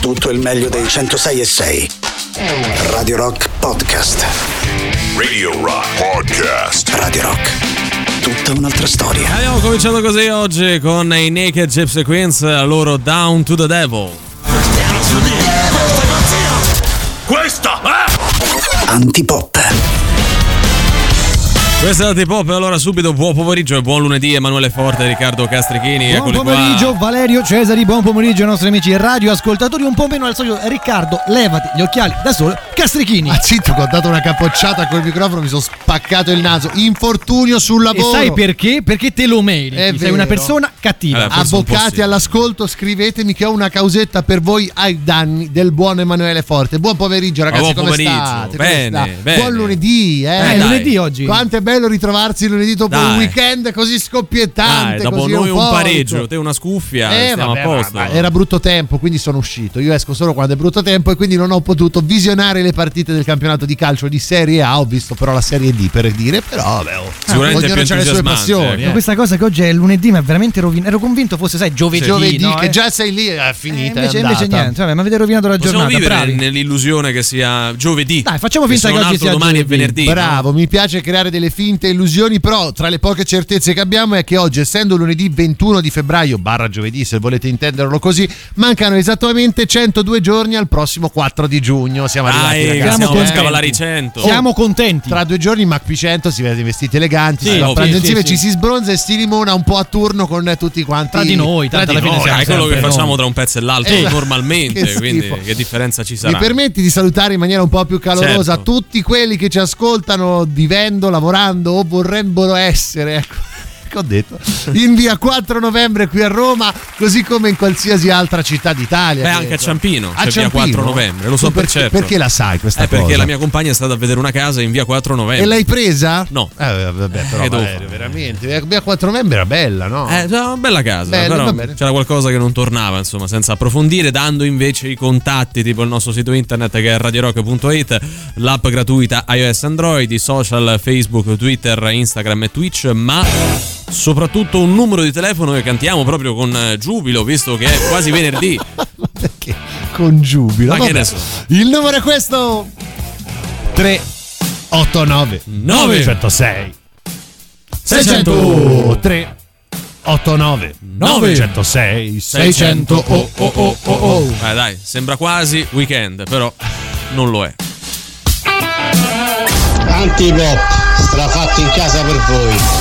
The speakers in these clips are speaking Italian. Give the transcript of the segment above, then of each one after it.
tutto il meglio dei 106 e 6. Radio Rock Podcast. Radio Rock Podcast. Radio Rock. Tutta un'altra storia. Abbiamo cominciato così oggi con i Naked Gypsy Queens, la loro Down to the Devil. Questa è Antipop. Questa è la T-Pop, allora subito buon pomeriggio e buon lunedì Emanuele Forte, Riccardo Castrichini, Buon pomeriggio qua. Valerio Cesari, buon pomeriggio ai nostri amici radio ascoltatori, un po' meno al solito Riccardo, levati gli occhiali da solo, Castrichini. Ma zitto, che ho dato una capocciata col microfono, mi sono spaccato il naso. Infortunio sul E lavoro. sai perché? Perché te lo meriti, È sei vero. una persona cattiva. Allora, po' Avvocati all'ascolto, scrivetemi che ho una causetta per voi ai danni del buon Emanuele Forte. Buon pomeriggio, ragazzi. buon come pomeriggio. state? Come Bene, sta? bene. Buon lunedì, eh. Eh, lunedì oggi. Quanto è bello ritrovarsi lunedì dopo Dai. un weekend così scoppiettante. Dai, dopo così noi un euforico. pareggio, te una scuffia, Eh, stiamo vabbè, a posto. ma- ma era brutto tempo, quindi sono uscito. Io esco solo quando è brutto tempo e quindi non ho potuto visionare le partite del campionato di calcio di Serie A. Ho visto però la Serie D per dire, però vabbè, oh, Sicuramente ognuno più c'ha le sue passioni. ecco. eh. Questa cosa che oggi è lunedì mi ha veramente rovinato. Ero convinto fosse, sai, giovedì. Giovedì, no, che eh? già sei lì, è Eh, finita. invece, è invece niente, vabbè, mi avete rovinato la Possiamo giornata. vivere bravi. nell'illusione che sia giovedì. Dai, facciamo Che finta che non oggi sia domani giovedì. è venerdì. Bravo, mi piace creare delle finte illusioni, però tra le poche certezze che abbiamo è che oggi, essendo lunedì 21 di febbraio, barra giovedì se volete intenderlo così, mancano esattamente 102 giorni al prossimo 4 di giugno. Siamo arrivati Dai, che ragazzi. siamo per contenti. scavallare 100. Siamo contenti. Tra due giorni Mac P100 si vede vestiti eleganti, Sì, si sì, insieme, sì. ci si sbronza e si limona un po' a turno con tutti quanti. Tra di noi, tra tanto di alla fine noi. siamo è quello che facciamo noi. tra un pezzo e l'altro Esatto. normalmente, Che quindi schifo. che differenza ci sarà? Mi permetti di salutare in maniera un po' più calorosa Certo. tutti quelli che ci ascoltano vivendo, lavorando o vorrebbero essere, ecco. Che Ho detto in via 4 novembre qui a Roma, così come in qualsiasi altra città d'Italia. Beh, credo. anche a Ciampino, A c'è via Ciampino? 4 novembre, lo so Tu per perché, certo. Perché la sai questa Eh, perché cosa? la mia compagna è stata a vedere una casa in via 4 novembre. E l'hai presa? No. Eh, vabbè, però devo Valerio, veramente. Via 4 novembre era bella, no? Eh, era una bella casa, Bella, però c'era qualcosa che non tornava, insomma, senza approfondire, dando invece i contatti, tipo il nostro sito internet che è radiorock.it, l'app gratuita iOS Android, i social Facebook, Twitter, Instagram e Twitch, ma soprattutto un numero di telefono che cantiamo proprio con eh, giubilo, visto che è quasi venerdì. Perché? Con giubilo. Ma che Vabbè. ne so. Il numero è questo: 389 906 603 89 906 600 oh oh oh oh oh Eh, dai, sembra quasi weekend, però non lo è. Antipop, strafatto in casa per voi.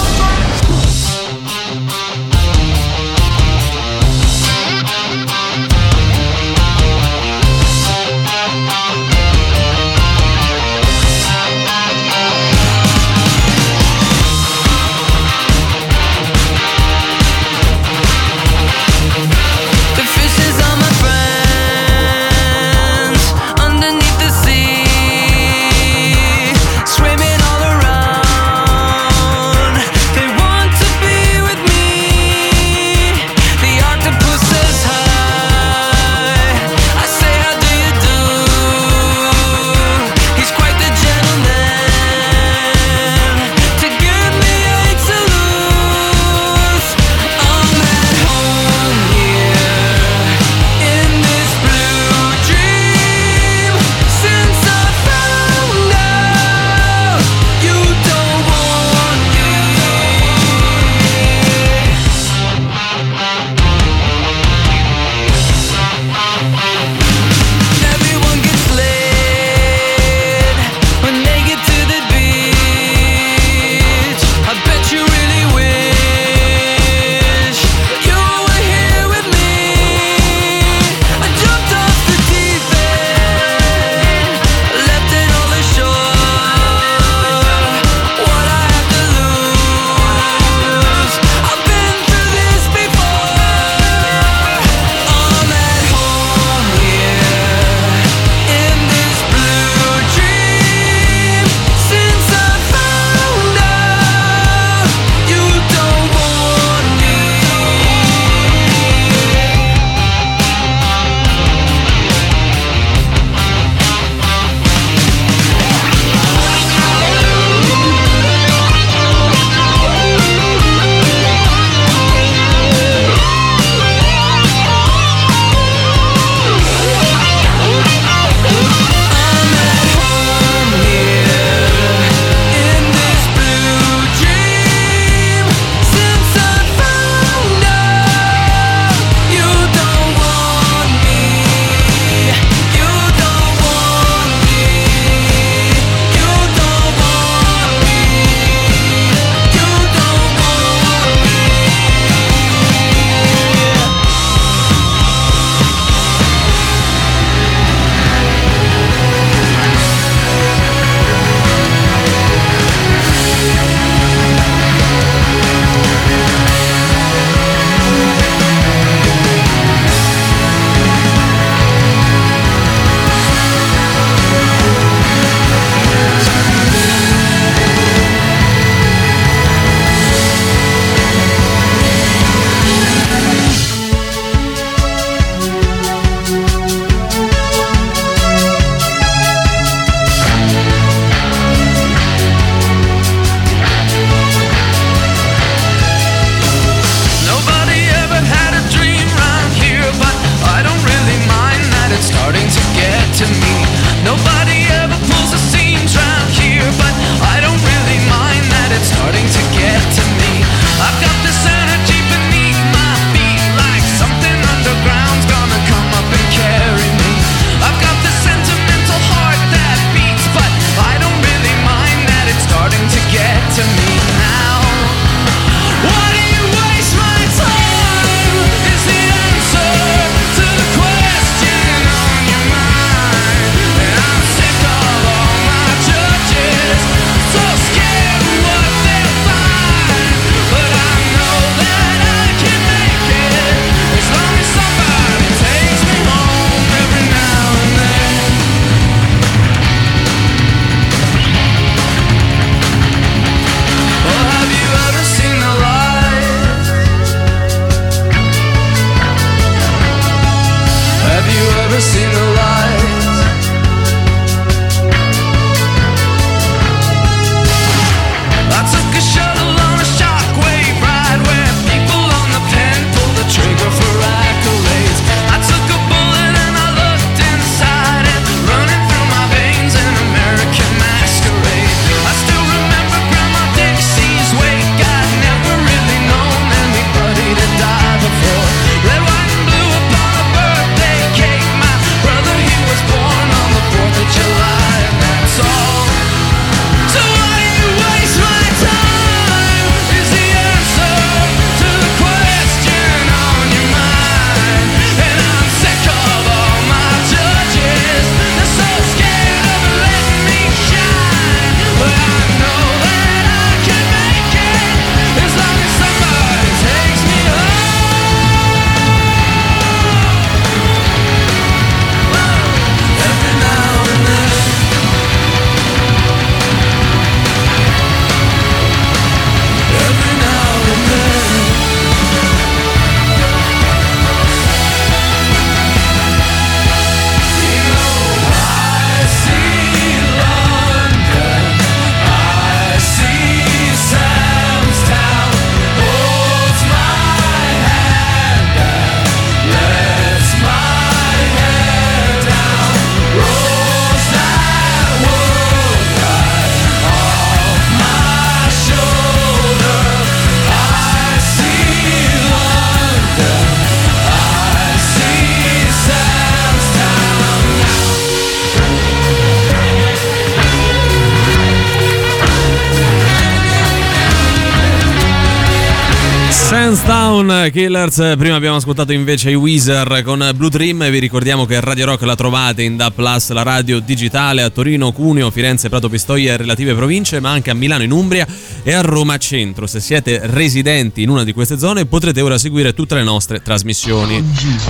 Lansdowne Killers, prima abbiamo ascoltato invece i Weezer con Blue Dream vi ricordiamo che Radio Rock la trovate in DA Plus, la radio digitale a Torino, Cuneo, Firenze, Prato Pistoia e relative province, ma anche a Milano in Umbria e a Roma Centro. Se siete residenti in una di queste zone potrete ora seguire tutte le nostre trasmissioni.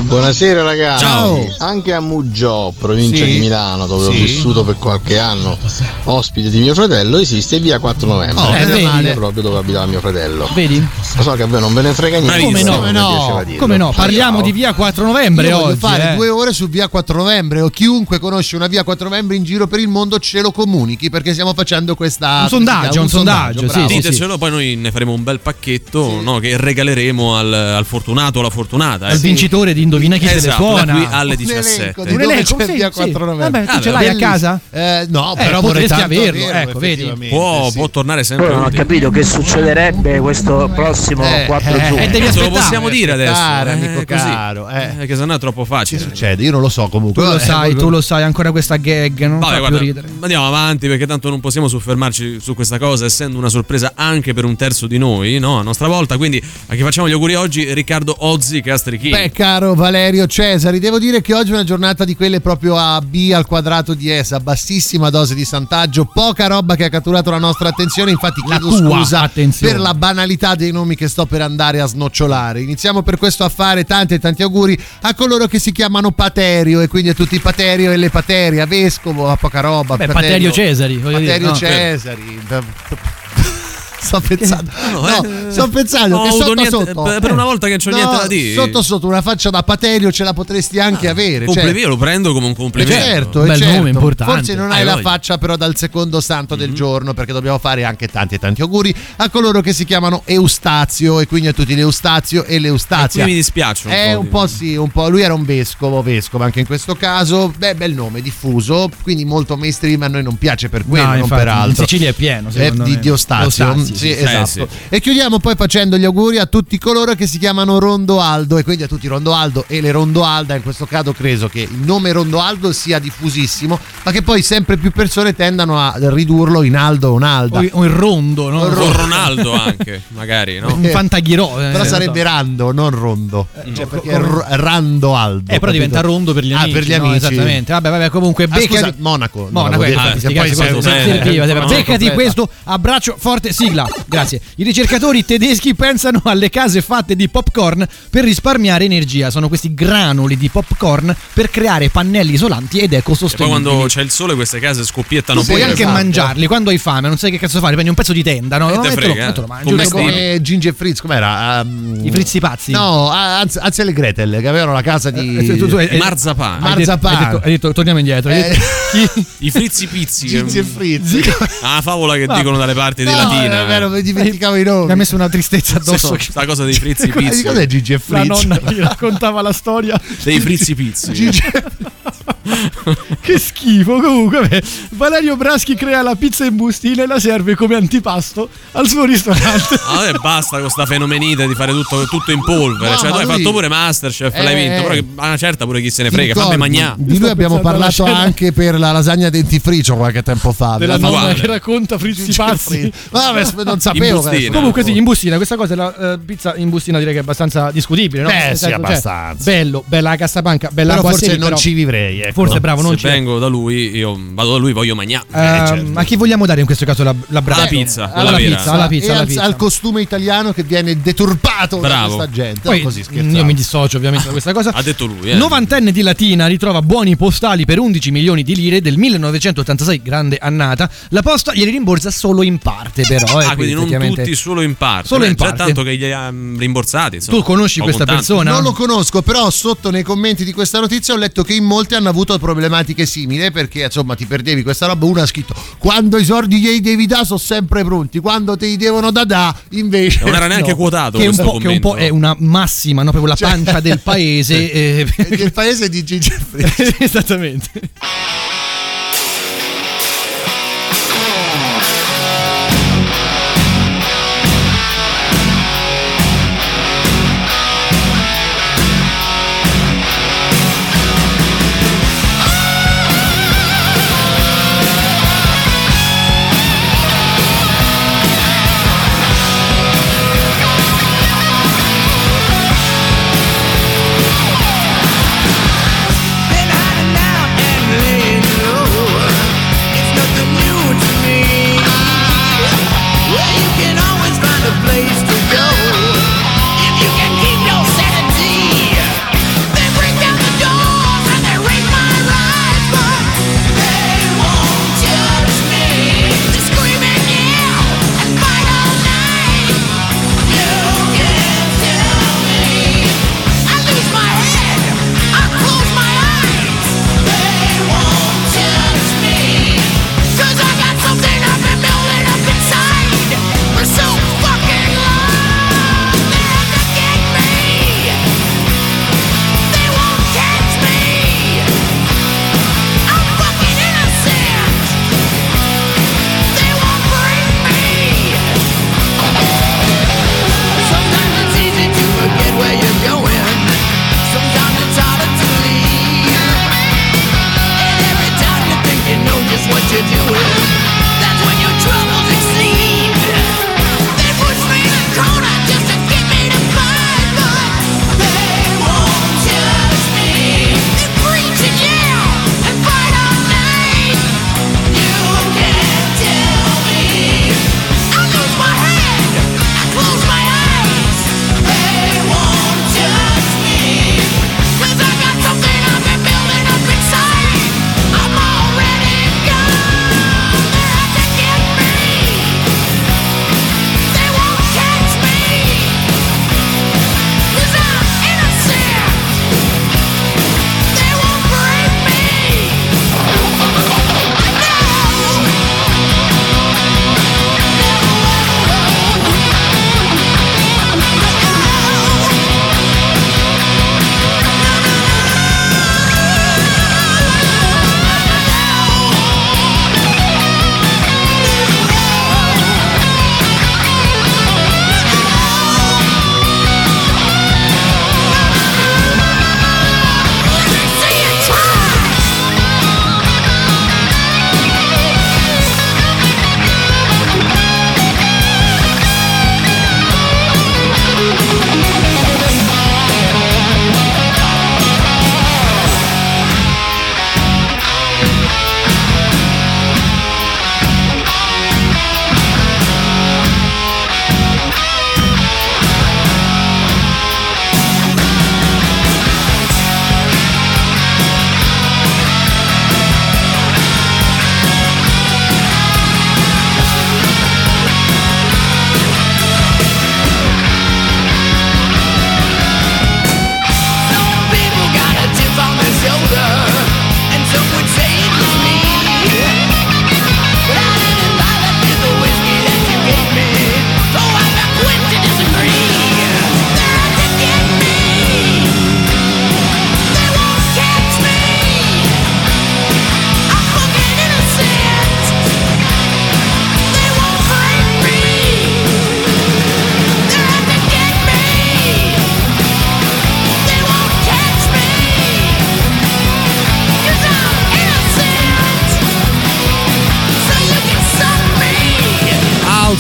Buonasera ragazzi. Ciao. Anche a Muggio, provincia Sì. di Milano, dove ho Sì. vissuto per qualche anno, ospite di mio fratello, esiste via 4 novembre. Oh, Eh, male. proprio dove abitava mio fratello. Vedi? Lo so che a voi non ve ne frega niente. Come no? mi Come no? Come no? Parliamo Ciao. di via 4 novembre Io voglio oggi. fare eh. due ore su via 4 novembre o chiunque conosce una via 4 novembre in giro per il mondo ce lo comunichi perché stiamo facendo questa Un sondaggio, un sondaggio, sì, sì. Ditecelo, poi noi ne faremo un bel pacchetto no, che regaleremo al, al fortunato o alla fortunata. eh. Il vincitore di Indovina chi Esatto, suona. qui alle Un 17. elenco di Un elenco, sì, via sì. 4 novembre. Vabbè, tu ce l'hai a casa? Eh, no, Eh, però vorrei potresti tanto averlo, ecco, vedi. Può, sì. può tornare sempre Però non ho capito che succederebbe questo prossimo Eh, 4 eh, giugno. e devi lo aspettare, possiamo dire adesso. aspettare, amico eh, così. caro, eh. Eh, che sennò è troppo Che facile. succede? Io non lo so comunque. Tu lo Eh, sai, tu lo sai, ancora questa gag non Vabbè, fa guarda, più ridere. andiamo avanti perché tanto non possiamo soffermarci su questa cosa, essendo una sorpresa anche per un terzo di noi, no? A nostra volta. Quindi a chi facciamo gli auguri oggi, Riccardo Ozzi Castrichini. Beh, caro Valerio Cesari, devo dire che oggi è una giornata di quelle proprio a B al quadrato di essa, bassissima dose di santaggio, poca roba che ha catturato la nostra attenzione, infatti La chiedo tua scusa attenzione. per la banalità dei nomi che sto per andare a snocciolare. Iniziamo per questo a fare tanti e tanti auguri a coloro che si chiamano Paterio e quindi a tutti i Paterio e le Pateria, Vescovo, a poca roba. Beh, Paterio Cesari, voglio dire, Paterio no? Cesari. Sto pensando, No, no, eh, sto pensando ho che sotto niente- sotto per- una volta che c'ho No, niente da dire. Sotto sotto una faccia da Paterio ce la potresti anche avere. cioè- io lo prendo come un eh, complimento. certo, Un eh, bel certo. nome, importante. Forse non hai Hai la voglia. faccia però dal secondo santo Mm-hmm. del giorno perché dobbiamo fare anche tanti e tanti auguri a coloro che si chiamano Eustazio e quindi a tutti l'Eustazio e l'Eustazia. Qui mi dispiace un Eh, po'. un po' sì, un po'. Lui era un vescovo, vescovo anche in questo caso. Beh, bel nome, diffuso, quindi molto mainstream. A noi non piace per quello, No, non infatti, per altro. in Sicilia è pieno, Eh, secondo di, me. di Eustazio. Eustazio, sì, esatto. sì. E chiudiamo poi facendo gli auguri a tutti coloro che si chiamano Rondo Aldo e quindi a tutti Rondo Aldo e le Rondo Alda. In questo caso credo che il nome Rondo Aldo sia diffusissimo, ma che poi sempre più persone tendano a ridurlo in Aldo o Un'Alda. O, o il rondo, no? O Ronaldo anche, magari, no? Un fantaghiro. eh, Però sarebbe. Rando, non Rondo. cioè, perché è come- R- Rando Aldo. Eh, però capito? diventa rondo per gli Ah, amici. per gli no? amici. Esattamente. Vabbè, vabbè, comunque Ah, becca scusa, Monaco. Monaco, ecco, sti perché poi un- eh, serviva, eh, no, Beccati questo abbraccio forte, sigla. Grazie. I ricercatori tedeschi pensano alle case fatte di popcorn per risparmiare energia. Sono questi granuli di popcorn per creare pannelli isolanti ed E poi ecosostenibili. quando c'è il sole queste case scoppiettano Sì, Puoi anche esatto. mangiarli quando hai fame, non sai che cazzo fare, prendi un pezzo di tenda, no? E te No, mettelo- frega, eh. mangi, Come lo stiamo? buono. come Ginger Fritz, com'era? Um, I frizzi pazzi. No, Hans, Hansel e Gretel che avevano la casa di Eh, tu- tu- hai- Marzapane. hai detto- Marzapane. Hai detto, hai detto- torniamo indietro. Eh. detto-? I frizzi pizzi. che- Ginger Fritz. Ah, favola che No. dicono dalle parti di No, Latina. è vero, mi dimenticavo i nomi. Mi ha messo una tristezza addosso. Sì, sta cosa dei frizzi Di pizzi. cos'è Ginger La Fritz? nonna mi raccontava la storia. Dei frizzi pizzi. Ginger- che schifo. Comunque, vabbè, Valerio Braschi crea la pizza in bustina e la serve come antipasto al suo ristorante. Ah, vabbè, basta con sta fenomenite di fare tutto, tutto in polvere. No, cioè, tu hai fatto pure Masterchef, l'hai Eh, vinto. eh. Però che- a una certa pure chi se ne frega. Fammi magnà. Di lui abbiamo parlato anche per la lasagna dentifricio qualche tempo fa. Della nonna uguale. che racconta frizzi pazzi. Vabbè, non sapevo. Bustina. Comunque sì, in bustina, questa cosa della eh, pizza in bustina direi che è abbastanza discutibile, no? Beh, sì, cioè, abbastanza. bello, bella la cassapanca, bella Però acqua forse non però- ci vivrei. Ecco. Forse bravo, non Se ci vengo da lui, io vado da lui, voglio magnà. Ehm, Eh, certo. A chi vogliamo dare in questo caso la, la brava? Alla pizza, alla vera. pizza, alla pizza, alla al, pizza. al costume italiano che viene deturpato da Bravo. questa gente. Poi così scherzavo. io mi dissocio ovviamente da questa cosa. Ha detto lui, eh. Novantenne di Latina ritrova buoni postali per 11 milioni di lire del 1986, grande annata. La posta glieli rimborsa solo in parte, però. eh, Ah, quindi non effettivamente- tutti, solo in parte. Solo Beh, in già parte. tanto che li ha rimborsati. Insomma. Tu conosci questa contanti. persona? Non lo conosco, però sotto nei commenti di questa notizia ho letto che in molti hanno avuto problematiche simili perché insomma ti perdevi questa roba. Uno ha scritto quando i soldi gli devi dare sono sempre pronti, quando te li devono da da invece. Non era neanche no. quotato Che è, un po', che un po' è una massima, no? proprio la Cioè- pancia del paese. eh, il paese di Gigi Fritz. Esattamente.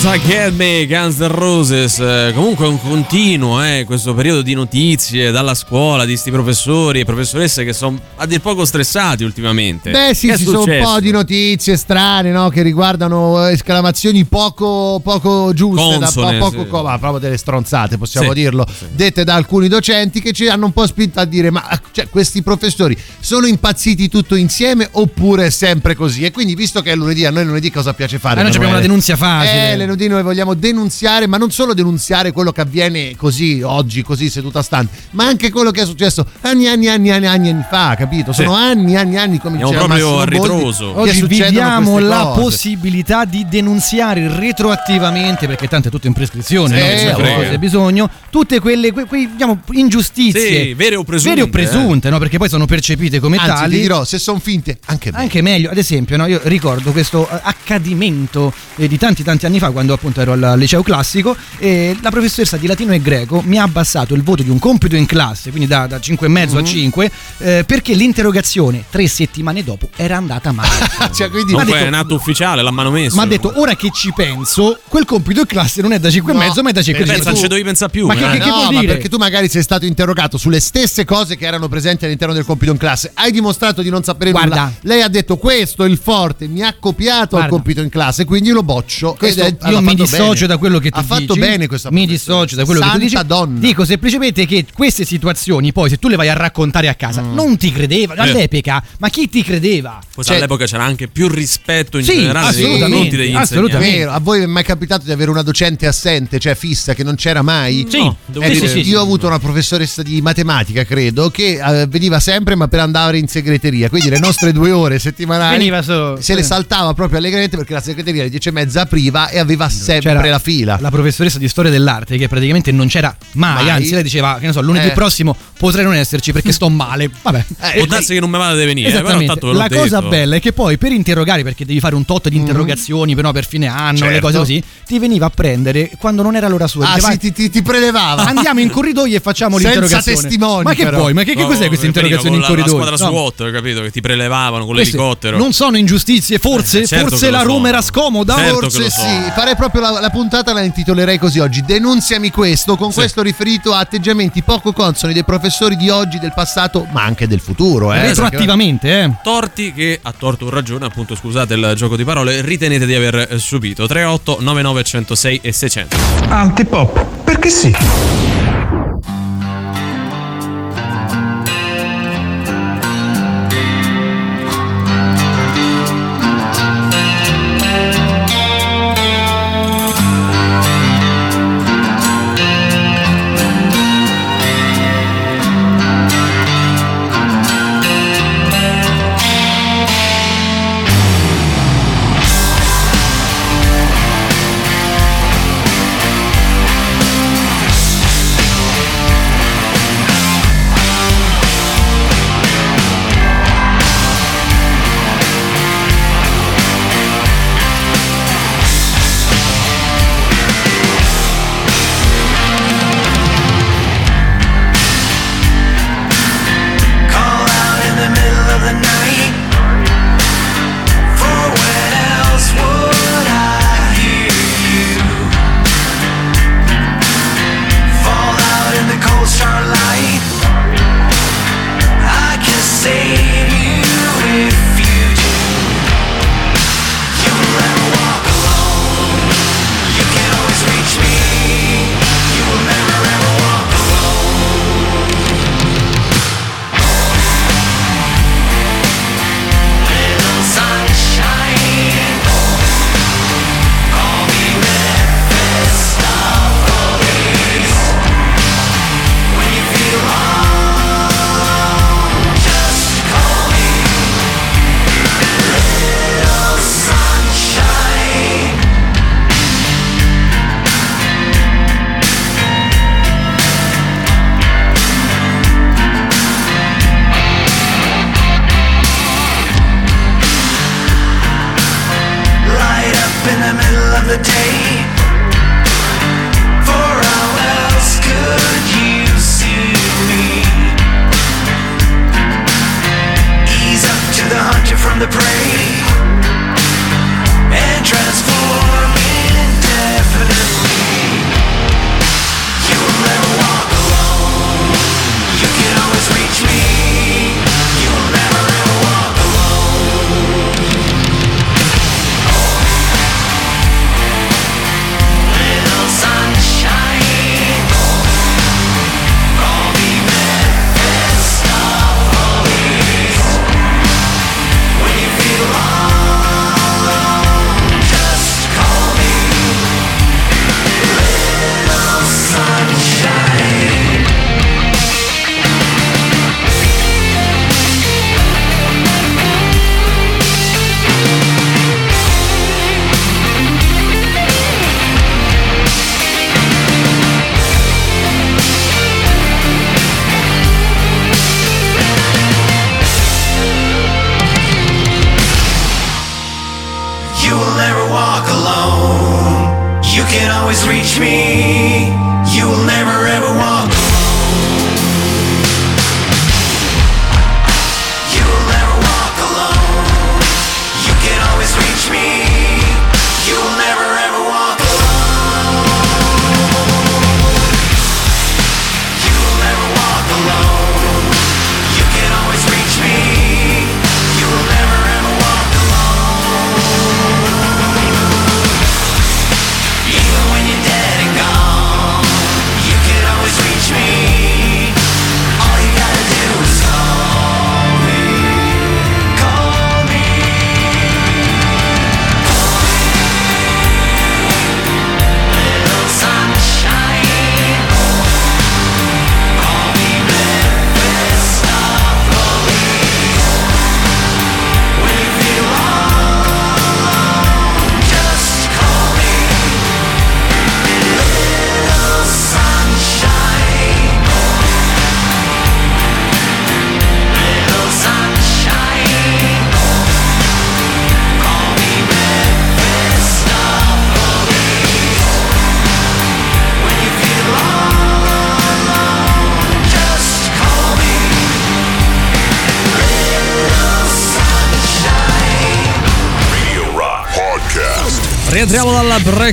Me, Guns N' Roses. Eh, Comunque è un continuo, eh, questo periodo di notizie dalla scuola, di sti professori e professoresse che sono a dir poco stressati ultimamente. Beh sì, Che ci sono un po' di notizie strane no? che riguardano eh, esclamazioni poco, poco giuste, da Consone, po- poco sì. co- ma proprio delle stronzate, possiamo Sì, dirlo, sì. dette da alcuni docenti che ci hanno un po' spinto a dire ma cioè, questi professori sono impazziti tutto insieme oppure è sempre così? E quindi visto che è lunedì, a noi lunedì cosa piace fare? Eh, noi abbiamo una denunzia facile. Eh, lunedì noi vogliamo denunziare, ma non solo denunziare quello che avviene così, oggi, così seduta stante, ma anche quello che è successo anni, anni, anni, anni, anni, anni fa, capito? Sì. Sono anni, anni, anni, come diceva proprio Massimo a Boldi, ritroso. che Oggi queste la cose. possibilità di denunziare retroattivamente, perché tanto è tutto in prescrizione, Sì, no? Hai bisogno, tutte quelle que- quei, diciamo, ingiustizie Sì, vere o presunte, vere o presunte, no? perché poi sono percepite come Anzi, tali. ti dirò, se sono finte, anche bene. Anche meglio, ad esempio, no? io ricordo questo eh, accadimento eh, di tanti tanti anni fa, quando appunto ero al liceo classico, e la professoressa di latino e greco mi ha abbassato il voto di un compito in classe, quindi da, da 5,5 a 5, eh, perché l'interrogazione tre settimane dopo era andata male. Cioè, quindi Comunque detto- è un atto ufficiale, l'hanno messo. Ma ha detto, ora che ci penso, quel compito in classe non è da 5 e No. mezzo, ma è da 5 Eh, pensa, non ci dovevi pensare più. Ma che- eh. che- no, vuol ma perché tu magari sei stato interrogato sulle stesse cose che erano presenti all'interno del compito in classe. Hai dimostrato di non sapere Guarda. nulla. Lei ha detto questo è il forte, mi ha copiato Guarda. compito in classe, quindi lo boccio. Questo Ed è- io ha mi dissocio bene. da quello che tu ha dici. fatto bene questa Mi dissocio da quello che tu Santa dici. donna. Dico semplicemente che queste situazioni, poi, se tu le vai a raccontare a casa, Mm. non ti credeva. All'epoca, ma chi ti credeva? Forse Cioè- all'epoca c'era anche più rispetto in Sì, generale nei confronti degli assolutamente. Vero, a voi è mai capitato di avere una docente assente, cioè fissa, che non c'era mai? Sì, No, Eh, sì, dire- sì, sì, io ho avuto una professoressa di matematica, credo, che eh, veniva sempre ma per andare in segreteria. Quindi le nostre due ore settimanali Veniva solo- se le saltava proprio allegramente perché la segreteria alle 10 e mezza apriva e aveva sempre C'era la fila. La professoressa di storia dell'arte che praticamente non c'era mai, Mai. anzi lei diceva che ne so, lunedì Eh. prossimo potrei non esserci perché sto male. Vabbè. Eh, Può darsi che non me vada di venire, eh, però tanto La cosa detto. bella è che poi per interrogare, perché devi fare un tot di interrogazioni però per fine anno, le Certo. cose così, ti veniva a prendere quando non era l'ora sua. Ah, Diceva, sì, ti, ti- ti prelevava. Andiamo in corridoio e facciamo Senza l'interrogazione. testimoni, Ma che però. poi? Ma che, che No, cos'è questa interrogazione in la- corridoio? La squadra No. SWAT, capito? Che ti prelevavano con l'elicottero. Non sono ingiustizie, forse? Eh, certo forse la Roma era scomoda? Certo Forse sì, farei proprio la, la puntata la intitolerei così oggi. Denunziami questo, con Sì. questo riferito a atteggiamenti poco consoni dei professori di oggi, del passato, ma anche del futuro. Eh, Retroattivamente, eh. torti che a torto o ragione, appunto scusate il gioco di parole, ritenete di aver eh, subito. 38 99 106 e 600. Antipop, perché sì.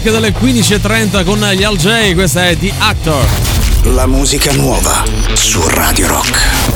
track delle 15.30 con gli Al J, questa è The Actor. La musica nuova su Radio Rock.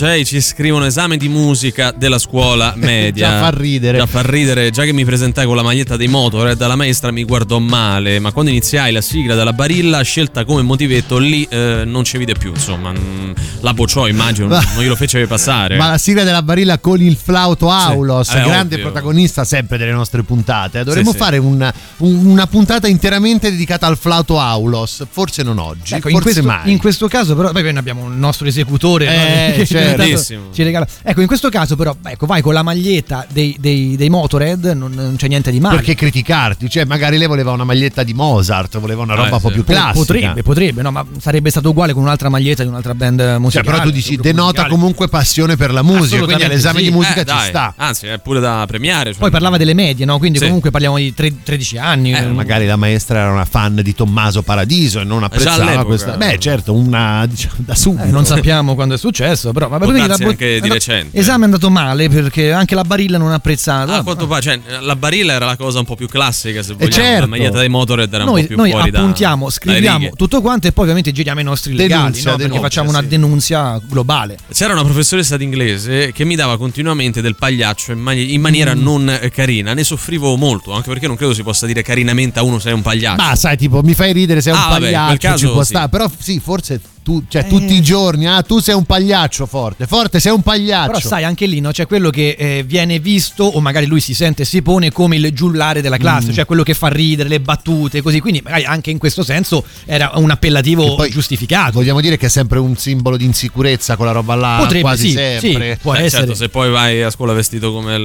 muchacho, ¿eh? 6 ci scrivono esame di musica della scuola media. Già far ridere. Già far ridere, già che mi presentai con la maglietta dei Motorhead, eh, dalla maestra mi guardò male, ma quando iniziai la sigla della Barilla, scelta come motivetto, lì eh, non ci vide più, insomma, mm, la bocciò immagino, ma, non glielo fece passare. Ma la sigla della Barilla con il flauto Aulos, sì. grande ovvio. protagonista sempre delle nostre puntate, eh, dovremmo sì, fare sì. Una, una, puntata interamente dedicata al flauto Aulos, forse non oggi, ecco, forse in questo, mai. In questo caso però, beh, abbiamo un nostro esecutore, eh, no? certo. Bellissimo. ci regala. Ecco, in questo caso, però, ecco, vai con la maglietta dei, dei, dei Motorhead, non, non c'è niente di male. Perché criticarti? Cioè, magari lei voleva una maglietta di Mozart, voleva una roba Eh, un po' sì. più Po- classica. Potrebbe, potrebbe, no, ma sarebbe stato uguale con un'altra maglietta di un'altra band Cioè, musicale. però tu dici denota musicale. comunque passione per la musica, quindi all'esame sì. di musica Eh, ci dai, sta. Anzi, è pure da premiare. cioè- Poi parlava delle medie, no? Quindi Sì. comunque parliamo di tre- 13 anni. Eh, Magari la maestra era una fan di Tommaso Paradiso e non apprezzava questa. Beh, certo, una diciamo, da subito. Eh, non sappiamo quando è successo, però vabbè, Darsi la- anche di recente. Esame è andato male perché anche la Barilla non ha apprezzato. Ah, Ah, quanto pare, cioè, la barilla era la cosa un po' più classica, se vogliamo. certo. La maglietta dei Motorhead era un noi, po' più noi fuori da- appuntiamo, dalle scriviamo tutto quanto e poi ovviamente giriamo i nostri legali, Denunzia, no? perché denuncia, facciamo una sì. denunzia globale. C'era una professoressa d'inglese che mi dava continuamente del pagliaccio in, mani- in maniera Mm. non eh, carina. Ne soffrivo molto, anche perché non credo si possa dire carinamente a uno sei un pagliaccio. Ma sai, tipo, mi fai ridere, sei un Ah, vabbè, in quel pagliaccio, caso ci può sì. stare. Però sì, forse tu, cioè, Eh. tutti i giorni, ah, tu sei un pagliaccio forte, forte, sei un pagliaccio. Però sai, anche lì no, c'è quello che eh, viene visto, o magari lui si sente e si pone come il giullare della classe, Mm. cioè quello che fa ridere, le battute, così. Quindi magari anche in questo senso era un appellativo giustificato. Vogliamo dire che è sempre un simbolo di insicurezza quella roba là, Potrebbe, quasi sì, sempre. sì, può Beh, essere. certo, se poi vai a scuola vestito come il,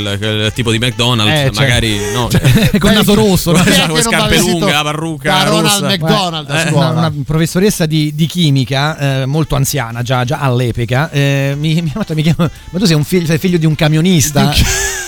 il- il tipo di McDonald's, Eh, certo. magari no. Con il naso rosso, no? Chi è Con non scarpe lunghe, la parrucca da Ronald. McDonald a Eh, scuola. Una, una professoressa di, di chimica, eh, molto anziana già, già all'epoca, eh, mi, mi ha fatto, mi chiama, ma tu sei, un figlio, sei figlio di un camionista?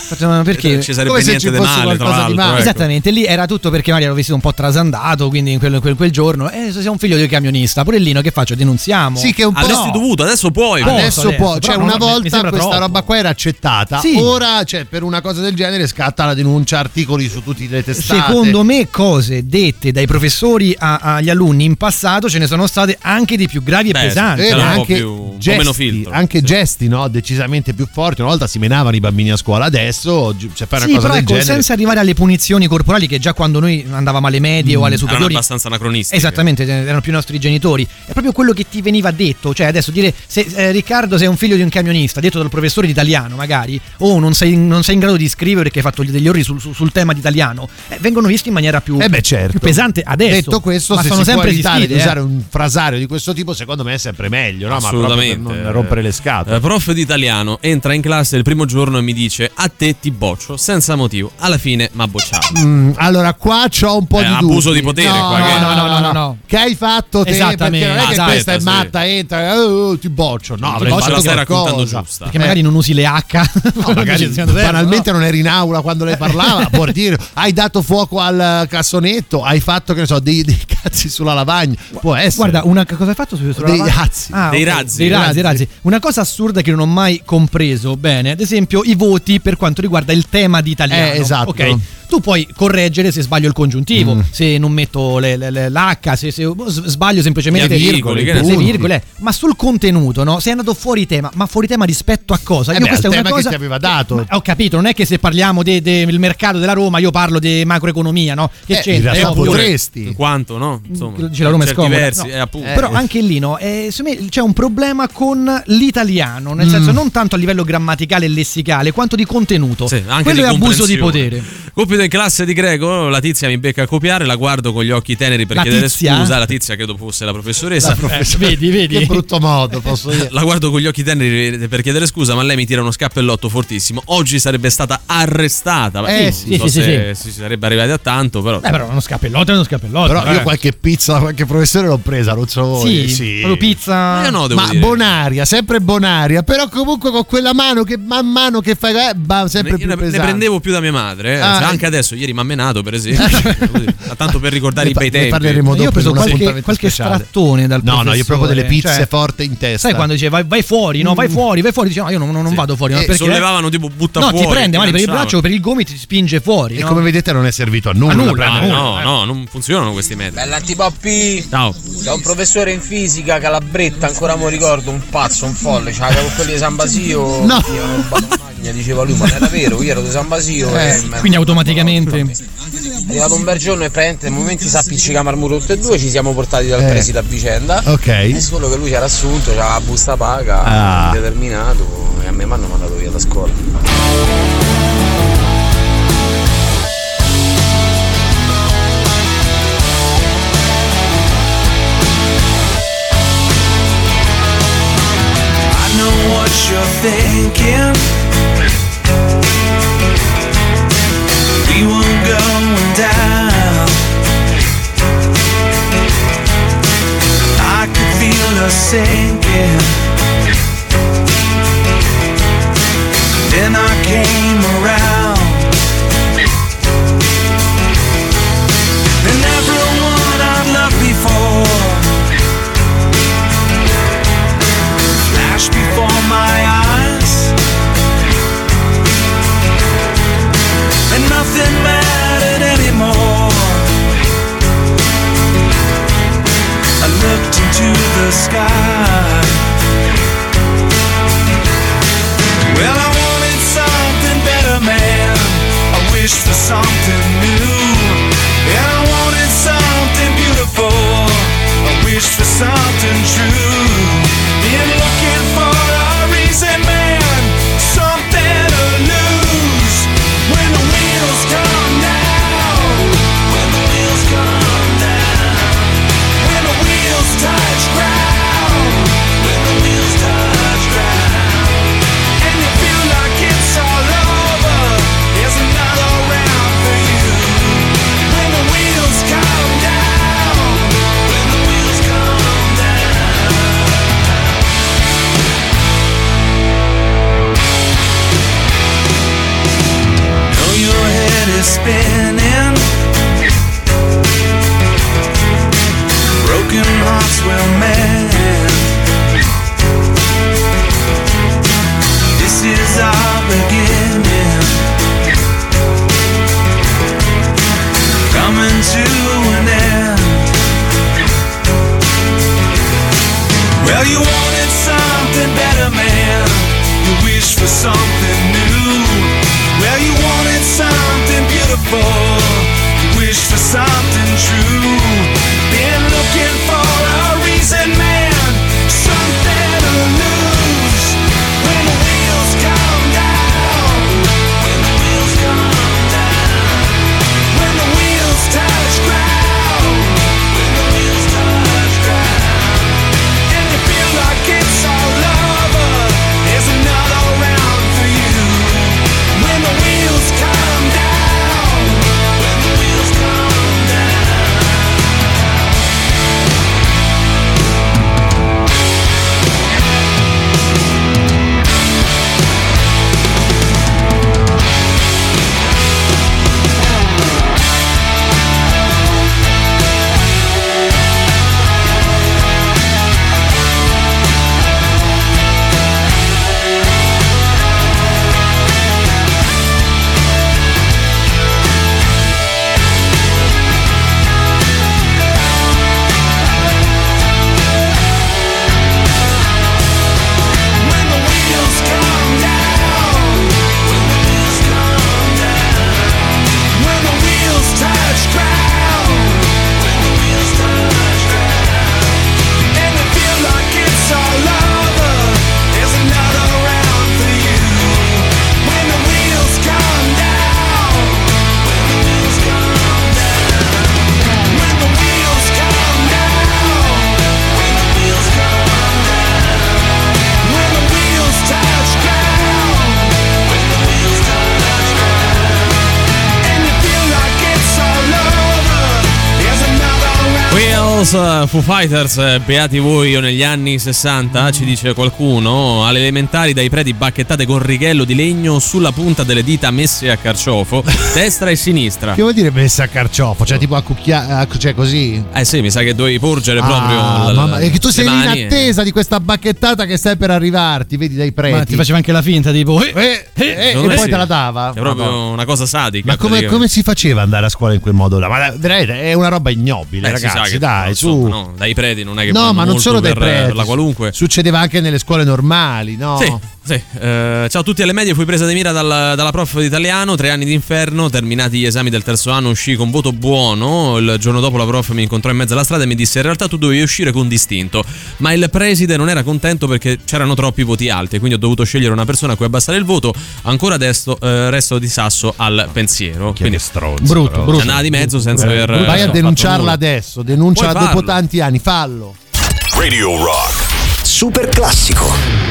Faccio, ma perché? Ci sarebbe Come se niente ci di fosse male, tra qualcosa di l'altro. male. ecco. Esattamente, lì era tutto perché magari ero vestito un po' trasandato, quindi in quel, quel- quel giorno, eh, se sei un figlio di un camionista, pure Lino che faccio? Denunziamo? Sì, che è un po'. Avresti dovuto, adesso puoi. Adesso adesso, può, cioè una mi volta questa troppo. roba qua era accettata, Sì. ora cioè, per una cosa del genere scatta la denuncia, articoli su tutte le testate. Secondo me cose dette dai professori a- agli alunni in passato ce ne sono state anche di più gravi Beh, e pesanti. Eh, anche, più- un po' gesti, meno filtro. anche gesti no? decisamente più forti. Una volta si menavano i bambini a scuola, adesso gi- cioè, fare Sì, una cosa però del ecco, genere. senza arrivare alle punizioni corporali che già quando noi andavamo alle medie o alle Erano superiori abbastanza anacronistiche. Esattamente, erano più i nostri genitori. È proprio quello che ti veniva detto. Cioè, adesso dire se eh, Riccardo sei un figlio di un camionista, detto dal professore di italiano, magari, o non sei, non sei in grado di scrivere perché hai fatto degli orri sul, sul- sul tema di italiano, eh, vengono visti in maniera più, Eh beh, certo. più pesante adesso. Detto questo, ma se sono si può sempre evitare esistiti, di eh. usare un frasario di questo tipo, secondo me è sempre meglio, no? Ma per Assolutamente. non rompere le scatole. Eh, prof di italiano entra in classe il primo giorno e mi dice a te ti boccio senza motivo. Alla fine m'ha bocciato. Mm, allora, qua c'ho un po' Eh, di abuso dubbi. di potere No, qua, no, che- no, no, no, no, no. Che hai fatto te? Esattamente. Perché non è che Aspetta, questa è sì. matta, entra, eh, oh, ti boccio. No, avrei boccio fatto la stai raccontando qualcosa. giusta. Perché magari non usi le H. No, magari banalmente non eri in aula quando lei parlava, può dire hai dato fuoco al cassonetto, hai fatto che ne so dei, dei cazzi sulla lavagna, può essere. Guarda, una, cosa hai fatto su, sulla Dei razzi. Ah, Dei ok, razzi. Dei razzi, Razzi. dei razzi. Una cosa assurda che non ho mai compreso bene, ad esempio i voti per quanto riguarda il tema di italiano. Eh, esatto. Ok. Tu puoi correggere se sbaglio il congiuntivo, Mm. se non metto le- le- le- l'H, se, se s- sbaglio semplicemente Le virgole, che ne le so. virgole. Ma sul contenuto, no? Sei andato fuori tema, ma fuori tema rispetto a cosa? Eh beh, al tema che ti aveva dato. Ma ho capito, non è che se parliamo de- de- del mercato della Roma io parlo di macroeconomia, no? Che Eh, in c'entra? È ovvio. potresti. In quanto, no? Insomma, Dice la Roma è scomoda. versi, No. eh, appunto. Però anche lì no, eh, secondo me c'è un problema con l'italiano, nel Mm. senso non tanto a livello grammaticale e lessicale, quanto di contenuto. Sì, anche Quello di è abuso di potere. Compito in classe di greco, la tizia mi becca a copiare, la guardo con gli occhi teneri per La chiedere tizia? scusa. La tizia credo fosse la professoressa. Eh, vedi, vedi. Che brutto modo, posso dire. La guardo con gli occhi teneri per chiedere scusa, ma lei mi tira uno scappellotto fortissimo. Oggi sarebbe stata arrestata. Eh, non sì, so sì, se si sarebbe arrivati a tanto, però. Eh, però uno scappellotto è uno scappellotto. Però io eh. qualche pizza da qualche professore l'ho presa, non so voi. Sì, proprio pizza. Io no, devo Ma dire. bonaria, sempre bonaria, però comunque con quella mano che man mano che fai, eh, bah, sempre Ne, più ne- ne prendevo più da mia madre. eh. Ah, Se Anche adesso, ieri mi ha menato, per esempio. Così, Tanto per ricordare Ne i bei tempi. parleremo Io ho dopo preso qualche, appuntamento qualche speciale. strattone dal No, no, io proprio delle pizze cioè, forte in testa. Sai quando dice vai, vai fuori, no? Vai fuori, vai fuori. Dice no, io non, non vado fuori. ma E perché? Sollevavano tipo butta No, fuori. ti prende male per il braccio, per il gomito ti spinge fuori. E no? come vedete non è servito a nulla. A nulla, No, no, non funzionano questi metodi. Bella antipoppi! Ciao. C'è un professore in fisica, Calabretta, ancora mi ricordo, un pazzo, un folle, c'aveva con quelli di San Basio. No. Io non bagagna, diceva lui, ma non era vero, io ero di San Basio. Eh, e- quindi automaticamente. È arrivato un bel giorno e praticamente nei momenti si appiccicavamo al muro tutti e due, ci siamo portati dal Eh. preside a vicenda. Ok. È solo che lui c'era assunto, c'aveva la busta paga, Ah. determinato, e a me mi hanno mandato via da scuola. What you're thinking. Sinking. Then I came around. The sky. Well, I wanted something better, man. I wished for something new Eh, Foo Fighters, eh, beati voi io negli anni 60, ci dice qualcuno, alle elementari dai preti bacchettate con righello di legno sulla punta delle dita messe a carciofo, destra e sinistra. Che vuol dire messa a carciofo? Cioè, tipo a cucchiare, cioè così. Eh sì, mi sa che dovevi porgere proprio Ah, mamma- e che tu sei in mani e- attesa di questa bacchettata che stai per arrivarti, vedi dai preti. Ma ti faceva anche la finta, tipo. eh, Eh, eh, e Secondo me poi sì. te la dava. È proprio Madonna. una cosa sadica. Ma come, come si faceva andare a scuola in quel modo là? Ma veramente è una roba ignobile, Eh, ragazzi. dai, insomma, su. no, dai preti non è che No, ma non molto solo dai per, preti. per la qualunque. Succedeva anche nelle scuole normali, no? Sì, sì. Eh, ciao a tutti alle medie, fui presa di mira dal- dalla prof di italiano, tre anni di inferno, terminati gli esami del terzo anno, uscì con voto buono, il giorno dopo la prof mi incontrò in mezzo alla strada e mi disse in realtà tu dovevi uscire con distinto, ma il preside non era contento perché c'erano troppi voti alti, quindi ho dovuto scegliere una persona a cui abbassare il voto, ancora adesso eh, resto di sasso al pensiero. Quindi stronzo. Brutto, brutto. andava di mezzo senza aver... Vai eh, a fatto denunciarla adesso, denunciala Puoi dopo tanti anni, fallo. Radio Rock. Super classico.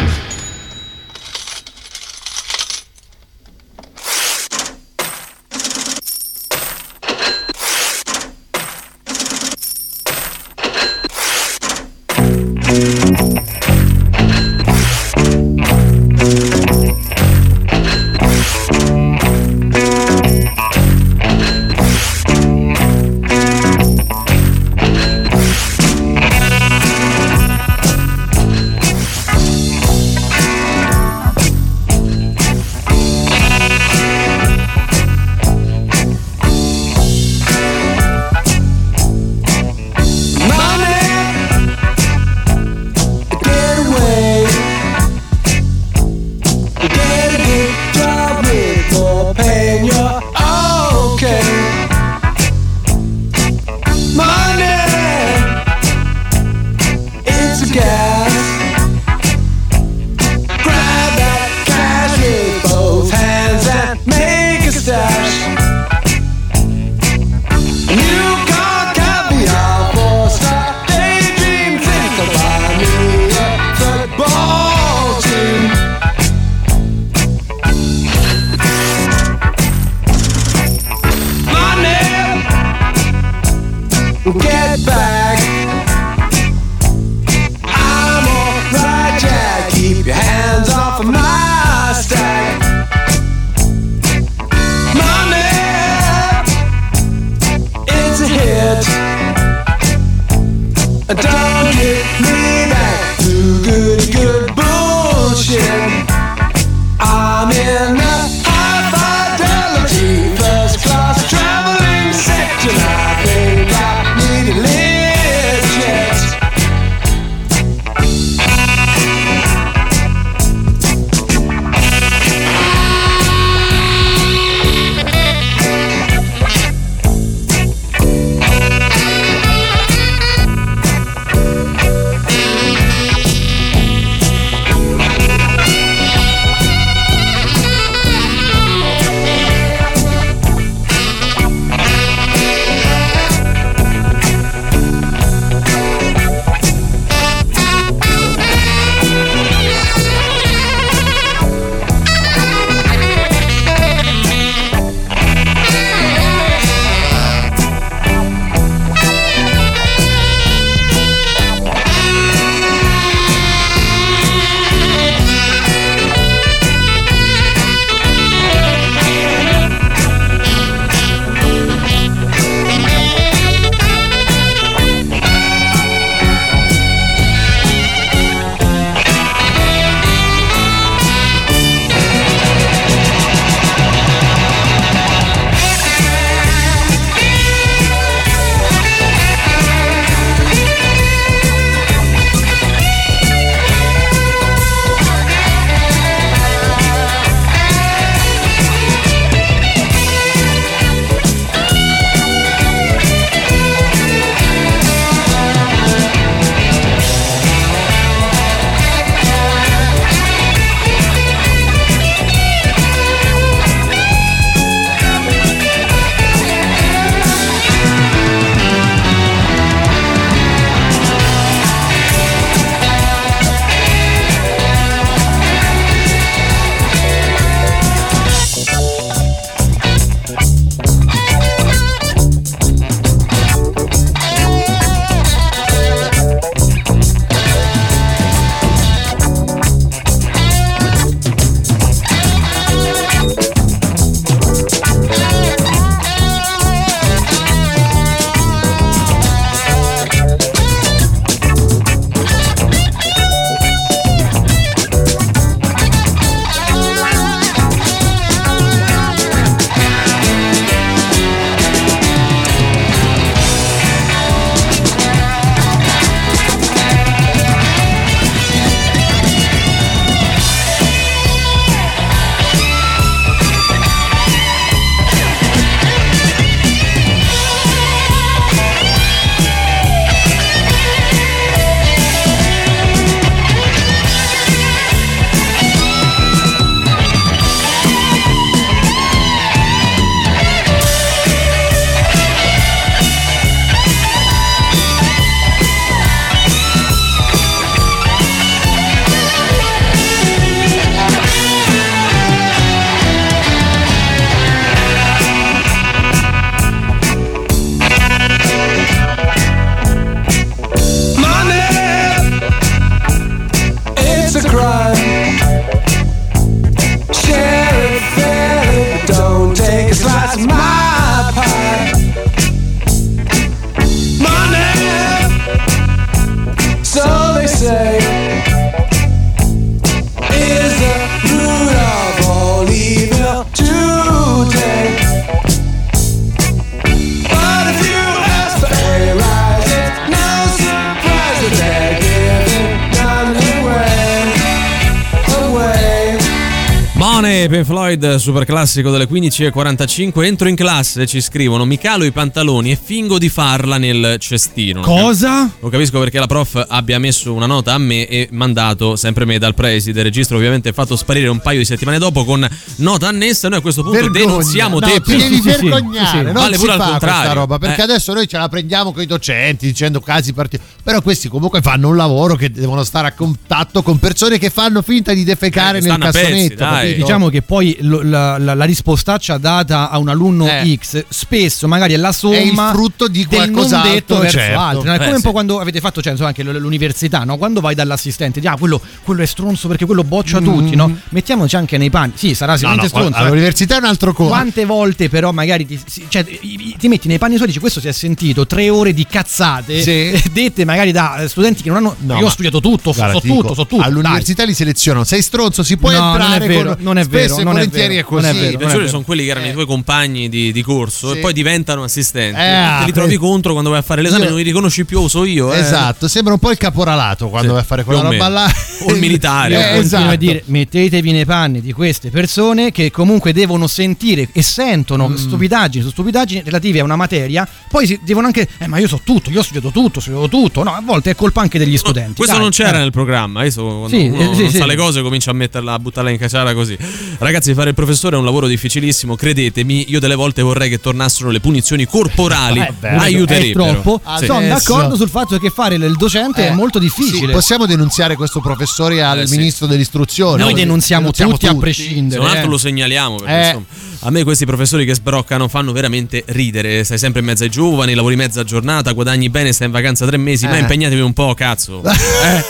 Pink Floyd, super classico delle 15.45. Entro in classe, ci scrivono: Mi calo i pantaloni e fingo di farla nel cestino. Cosa? Non capisco perché la prof abbia messo una nota a me e mandato sempre me dal preside. Il registro ovviamente fatto sparire un paio di settimane dopo con nota annessa. Noi a questo punto Vergogna. denunziamo no, te. ti devi sì, vergognare, sì, sì. non Vale pure al fa contrario. questa roba, perché Eh. adesso noi ce la prendiamo con i docenti dicendo casi particolari, però questi comunque fanno un lavoro che devono stare a contatto con persone che fanno finta di defecare Eh, nel pezzi, cassonetto, capito? Diciamo che poi lo- la, la- la rispostaccia data a un alunno Eh. X spesso magari è la somma È il frutto di qualcos'altro, detto verso certo. altri. no? È Eh, come un sì. po' quando avete fatto cioè, insomma, anche l'università, no? quando vai dall'assistente, dici, ah, quello, quello è stronzo perché quello boccia tutti, no? Mettiamoci anche nei panni. Sì, sarà Mm. No, no, sicuramente stronzo. eh. all'università è un altro conto. Quante volte però magari ti, cioè, ti metti nei panni suoi e dici questo si è sentito tre ore di cazzate Sì. dette magari da eh, studenti che non hanno... No, io ho studiato tutto, so, Guarda, so dico, tutto, so tutto. All'università li selezionano. Sei stronzo, si può No, non entrare è vero, con- non è spesso e non è volentieri vero, è così. non è vero, I non peggiori sono quelli che erano i tuoi compagni di, di corso Sì. e poi diventano assistenti. Eh, Te li trovi contro quando vai a fare l'esame, Io- non li riconosci più, so io. eh. Esatto, sembra un po' il caporalato quando Sì, vai a fare quella o roba là. O il militare. Eh, Io esatto. a dire mettetevi nei panni di queste persone che comunque devono sentire e sentono Mm. stupidaggini su stupidaggini relative a una materia poi si devono anche eh ma io so tutto io ho studiato tutto ho studiato tutto no a volte è colpa anche degli studenti Questo dai, non c'era eh. nel programma. Adesso quando Sì, uno eh, sì, non sì. sa le cose comincia a metterla, a buttarla in caciara così. Ragazzi, fare il professore è un lavoro difficilissimo. Credetemi, io delle volte vorrei che tornassero le punizioni corporali. Eh, beh, è aiuterebbero. troppo Sì. sono Adesso- d'accordo sul fatto che fare il docente Eh, è molto Sì, difficile possiamo denunziare questo professore al Eh, sì. ministro dell'istruzione. noi denunziamo, tutti, a prescindere Se non altro eh. lo segnaliamo perché Eh. insomma, a me questi professori che sbroccano fanno veramente ridere. Stai sempre in mezzo ai giovani, lavori mezza giornata, guadagni bene, stai in vacanza tre mesi, ma Eh. impegnatevi un po', cazzo. Eh?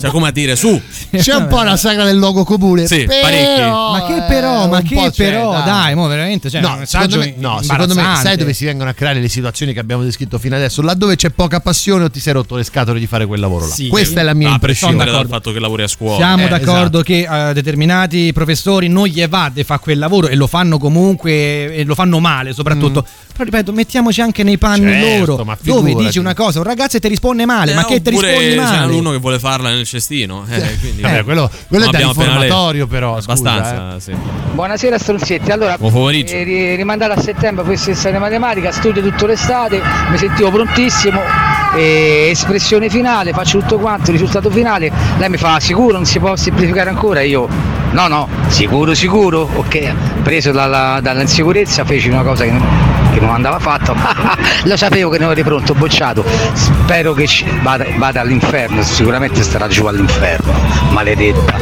Cioè, come a dire, su. C'è un po' la saga del logo comune. Sì, però, parecchi. ma che eh, però ma che c'è, però dai, mo veramente cioè, No, secondo me, no, secondo me sai dove si vengono a creare le situazioni che abbiamo descritto fino adesso? Laddove c'è poca passione o ti sei rotto le scatole di fare quel lavoro là. Sì. Questa è la mia a impressione. prescindere dal fatto che lavori a scuola. Siamo Eh, d'accordo esatto. che eh, determinati professori non gli evade fa quel lavoro e lo fanno comunque e lo fanno male soprattutto. Però ripeto, mettiamoci anche nei panni. Certo, loro. ma Dove dici una cosa, un ragazzo e ti risponde male, Eh, ma che ti oppure rispondi c'è male? uno che vuole farla nel cestino. Eh, quindi, Vabbè, quello, quello è da letto. però. scusa, Abbastanza, eh. sì. Buonasera stronzetti, allora Buon pomeriggio. eh, ri- rimandare a settembre professoressa di matematica, studio tutta l'estate, mi sentivo prontissimo, eh, espressione finale, faccio tutto quanto, risultato finale, lei mi fa sicuro non si può semplificare ancora, io no no, sicuro sicuro, ok, preso dalla, dall'insicurezza feci una cosa che non, che non andava fatta, lo sapevo che non eri pronto, bocciato, spero che vada, vada all'inferno, sicuramente starà giù all'inferno, maledetta.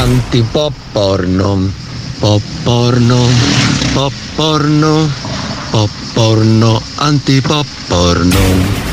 Antipop porno, pop porno, pop porno, pop porno, antipop porno.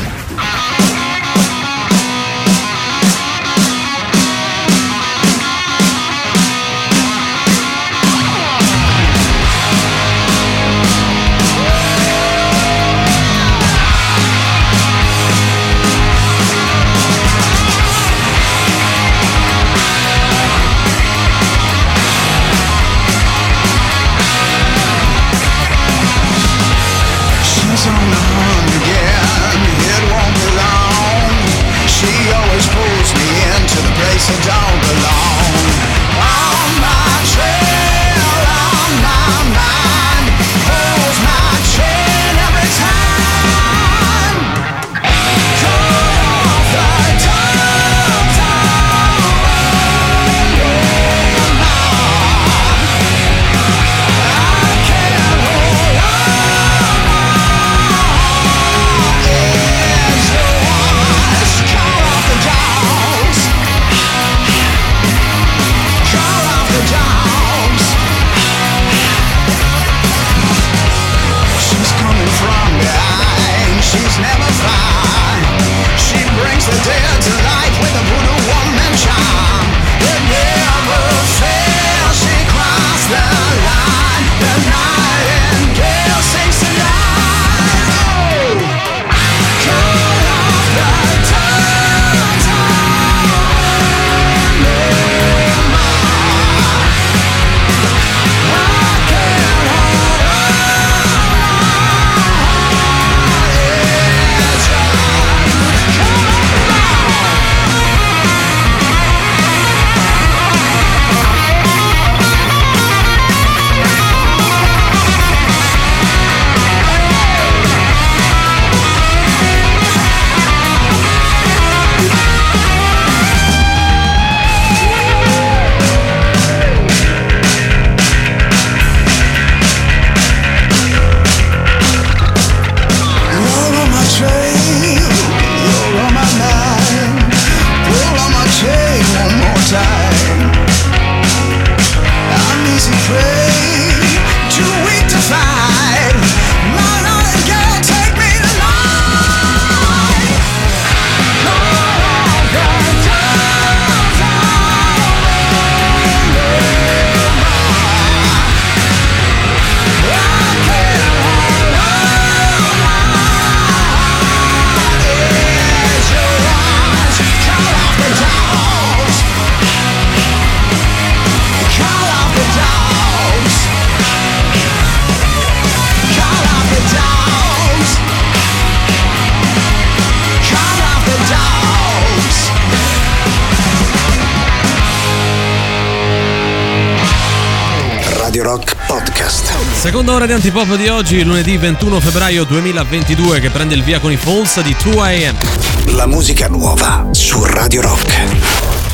Rock Podcast. Seconda ora di Antipop di oggi, lunedì 21 febbraio 2022, che prende il via con i Falls di 2AM. La musica nuova su Radio Rock.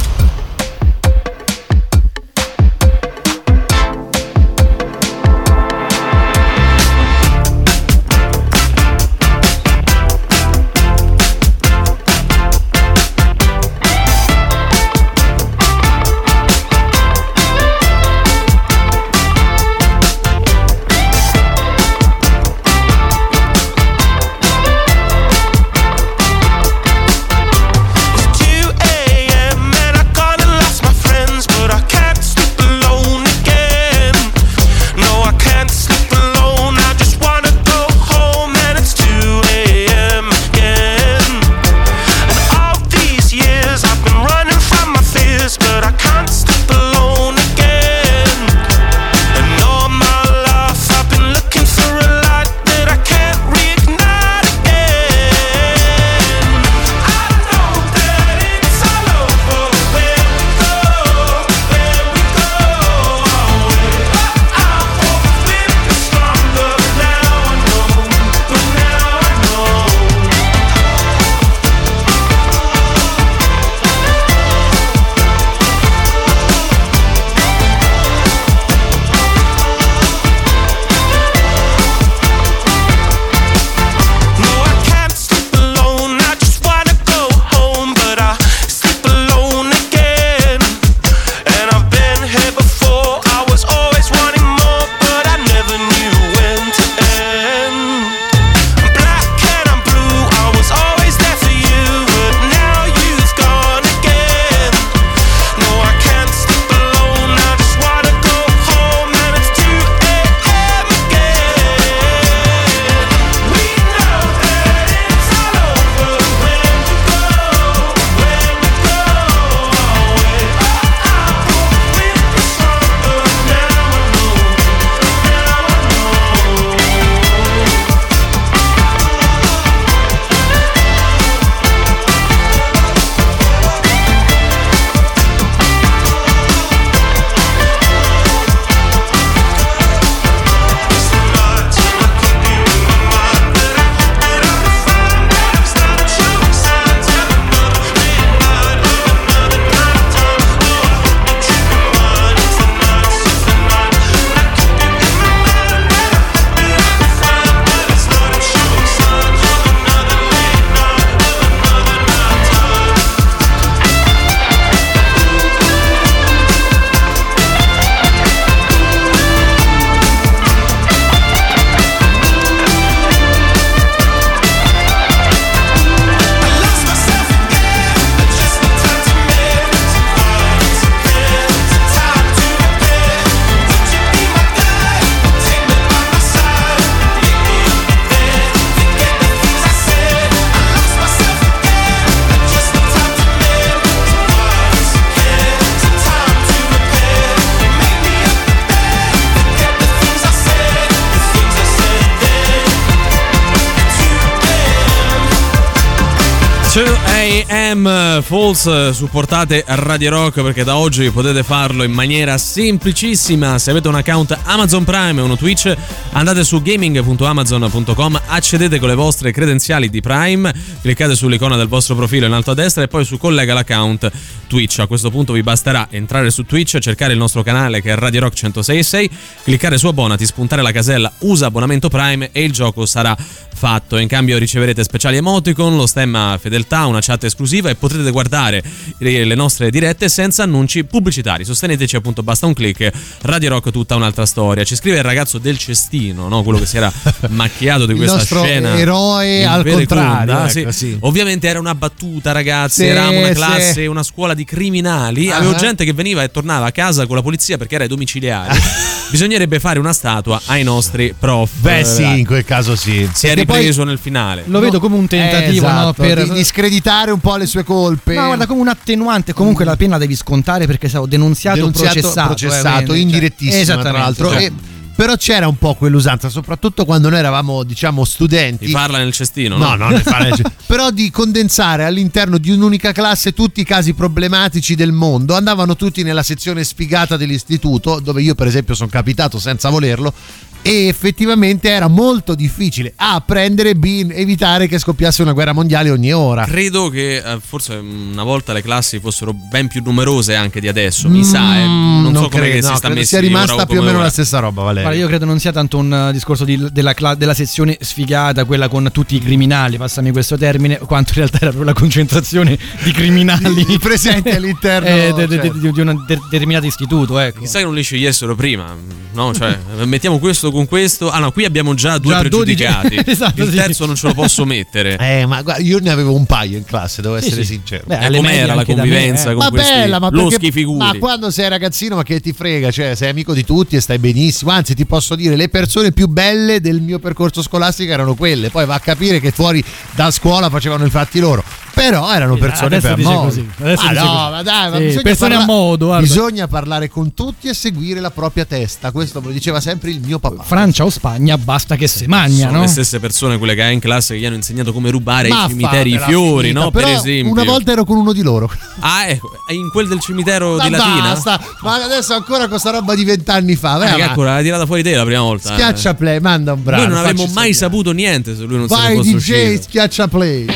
AM Falls supportate Radio Rock perché da oggi potete farlo in maniera semplicissima. Se avete un account Amazon Prime o uno Twitch andate su gaming.amazon.com accedete con le vostre credenziali di Prime cliccate sull'icona del vostro profilo in alto a destra e poi su collega l'account Twitch. A questo punto vi basterà entrare su Twitch cercare il nostro canale che è Radio Rock 1066 cliccare su abbonati spuntare la casella usa abbonamento Prime e il gioco sarà fatto in cambio riceverete speciali emoticon lo stemma fedeltà una chat esclusiva e potrete guardare le nostre dirette senza annunci pubblicitari. Sosteneteci appunto, basta un click. Radio Rock tutta un'altra storia. Ci scrive il ragazzo del cestino, no? quello che si era macchiato di questa scena. eroe al contrario, Sì. ecco, sì. Ovviamente era una battuta, ragazzi. Sì, Eravamo una sì. classe, una scuola di criminali. Ah. Avevo gente che veniva e tornava a casa con la polizia perché era ai domiciliari. Bisognerebbe fare una statua ai nostri prof. Beh, sì, in quel caso sì. Si è ripreso nel finale. Lo vedo come un tentativo Eh, no, esatto, per di, di screditare un po' le sue colpe. No, guarda, come un attenuante. Comunque la pena devi scontare perché sei denunziato, Denunziato, processato. processato, eh, quindi, indirettissimo, cioè, tra l'altro. esattamente, E cioè. Però c'era un po' quell'usanza, soprattutto quando noi eravamo, diciamo, studenti. Ti parla nel cestino, No, no? no, ne fa legge. però di condensare all'interno di un'unica classe tutti i casi problematici del mondo. Andavano tutti nella sezione sfigata dell'istituto, dove io per esempio sono capitato senza volerlo. E effettivamente era molto difficile A prendere, B evitare che scoppiasse una guerra mondiale ogni ora. Credo che eh, forse una volta le classi fossero ben più numerose anche di adesso, mi sa, eh. non, Mm, so come credo, si no, sta credo messi sia rimasta più o come meno ora. la stessa roba, Valerio. Guarda, io credo non sia tanto un uh, discorso di- della, della sezione sfigata, quella con tutti i criminali, passami questo termine, quanto in realtà era proprio la concentrazione di criminali Di- presenti all'interno, eh, de- de- de- certo. di, di un de- determinato istituto. Ecco. Chissà che non li scegliessero prima, no? Cioè, mettiamo questo con questo. Ah no, qui abbiamo già due Già 12 pregiudicati. Esatto, Il sì. terzo non ce lo posso mettere. Eh, ma guarda, io ne avevo un paio in classe, devo essere sì. sincero. Beh, Eh, com'era la da me, convivenza eh. con ma questi bella, ma loschi perché, figuri? ma quando sei ragazzino, ma che ti frega? Cioè, sei amico di tutti e stai benissimo. Anzi, ti posso dire, le persone più belle del mio percorso scolastico erano quelle. Poi va a capire che fuori da scuola facevano i fatti loro. Però erano persone per modo. così, adesso Ah, no, così. ma dai, ma Sì, bisogna persone a modo, guarda. Bisogna parlare con tutti e seguire la propria testa. Questo me lo diceva sempre il mio papà. Francia o Spagna, basta che se magna, Sono no? le stesse persone quelle che hai in classe che gli hanno insegnato come rubare Ma ai cimiteri i fiori, finita. no? Però per esempio. Una volta ero con uno di loro. Ah, ecco, è in quel del cimitero Ma di Latina? basta, ma adesso ancora con sta roba di vent'anni fa. Ah, Vai che avanti. ancora l'ha tirata fuori te la prima volta. eh. Schiaccia play, manda un brano. Noi non avremmo mai sapere. saputo niente se lui non se Vai ne fosse DJ, uscito. schiaccia play.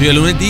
Oggi è lunedì e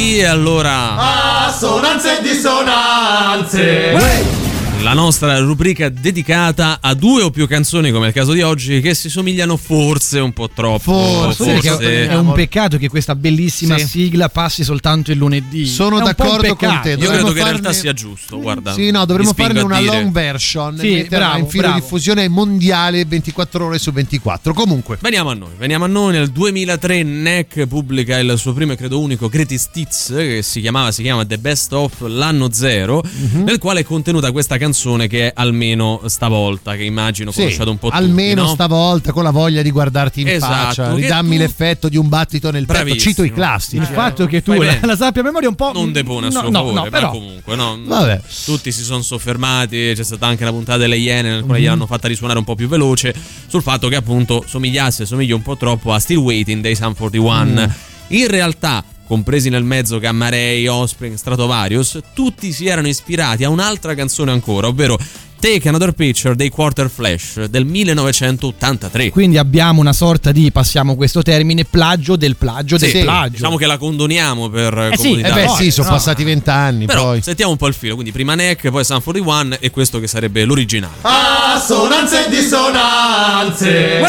nostra rubrica dedicata a due o più canzoni, come è il caso di oggi, che si somigliano forse un po' troppo. Che forse- è un peccato che questa bellissima Sì. sigla passi soltanto il lunedì. Sono È d'accordo con te, Io dovremmo credo che in farne- realtà sia giusto, guarda. Sì, no, dovremmo farne una long version Sì, metterla bravo, in filo bravo. diffusione mondiale 24 ore su 24. Comunque, Veniamo a noi, veniamo a noi. Nel 2003 NEC pubblica il suo primo e credo unico Greatest Hits che si chiamava, si chiama The Best of l'anno zero, Mhm. nel quale è contenuta questa canzone che è almeno stavolta, che immagino sì, conosciate un po' tutti, almeno no? stavolta con la voglia di guardarti in Esatto, faccia, che ridammi tu- l'effetto di un battito nel petto. Bravissimo. Cito i classici. Il eh. fatto che tu la, la sappia a memoria un po'. Non depone a no, suo no, favore, no, ma però. comunque no. Vabbè. tutti si sono soffermati, c'è stata anche la puntata delle Iene nel quale Mhm. gliel'hanno fatta risuonare un po' più veloce sul fatto che appunto somigliasse, somiglia un po' troppo a Still Waiting dei Sun 41. Mm. In realtà, compresi nel mezzo Gamma Ray, Offspring, Stratovarius, tutti si erano ispirati a un'altra canzone ancora, ovvero Take Another Picture dei Quarter Flash del 1983. Quindi abbiamo una sorta di, passiamo questo termine, plagio del plagio del Sì, plagio. Diciamo che la condoniamo per Eh sì, comunità. Eh beh, Poi, sì, sono no. passati vent'anni. Però poi. sentiamo un po' il filo, quindi prima Neck, poi Sun 41 e questo che sarebbe l'originale. Assonanze e dissonanze.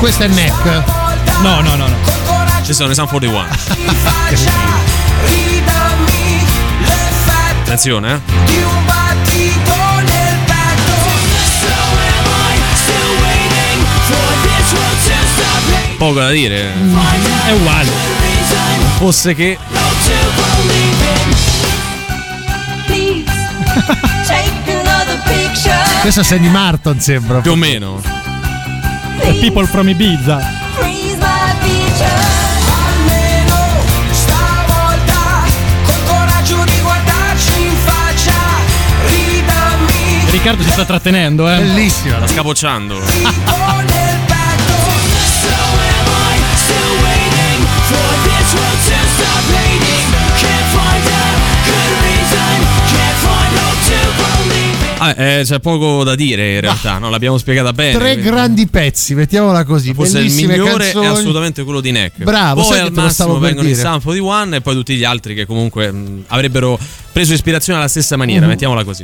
Questo è Neck. No, no, no, no. Ci sono i Sun 41. Attenzione, eh. Poco da dire. È uguale. Fosse che Questo è Sandy Martin, sembra. più o meno. People from Ibiza. Riccardo si sta trattenendo, eh. Bellissima. Sta scapocciando. Ah, eh, c'è poco da dire in realtà, no? L'abbiamo spiegata bene. Tre quindi- grandi pezzi, mettiamola così. Forse il migliore canzoni. è assolutamente quello di Neck. Bravo, poi al massimo vengono i dire. Sun 41 e poi tutti gli altri che comunque mh, avrebbero preso ispirazione alla stessa maniera, Mhm. mettiamola così.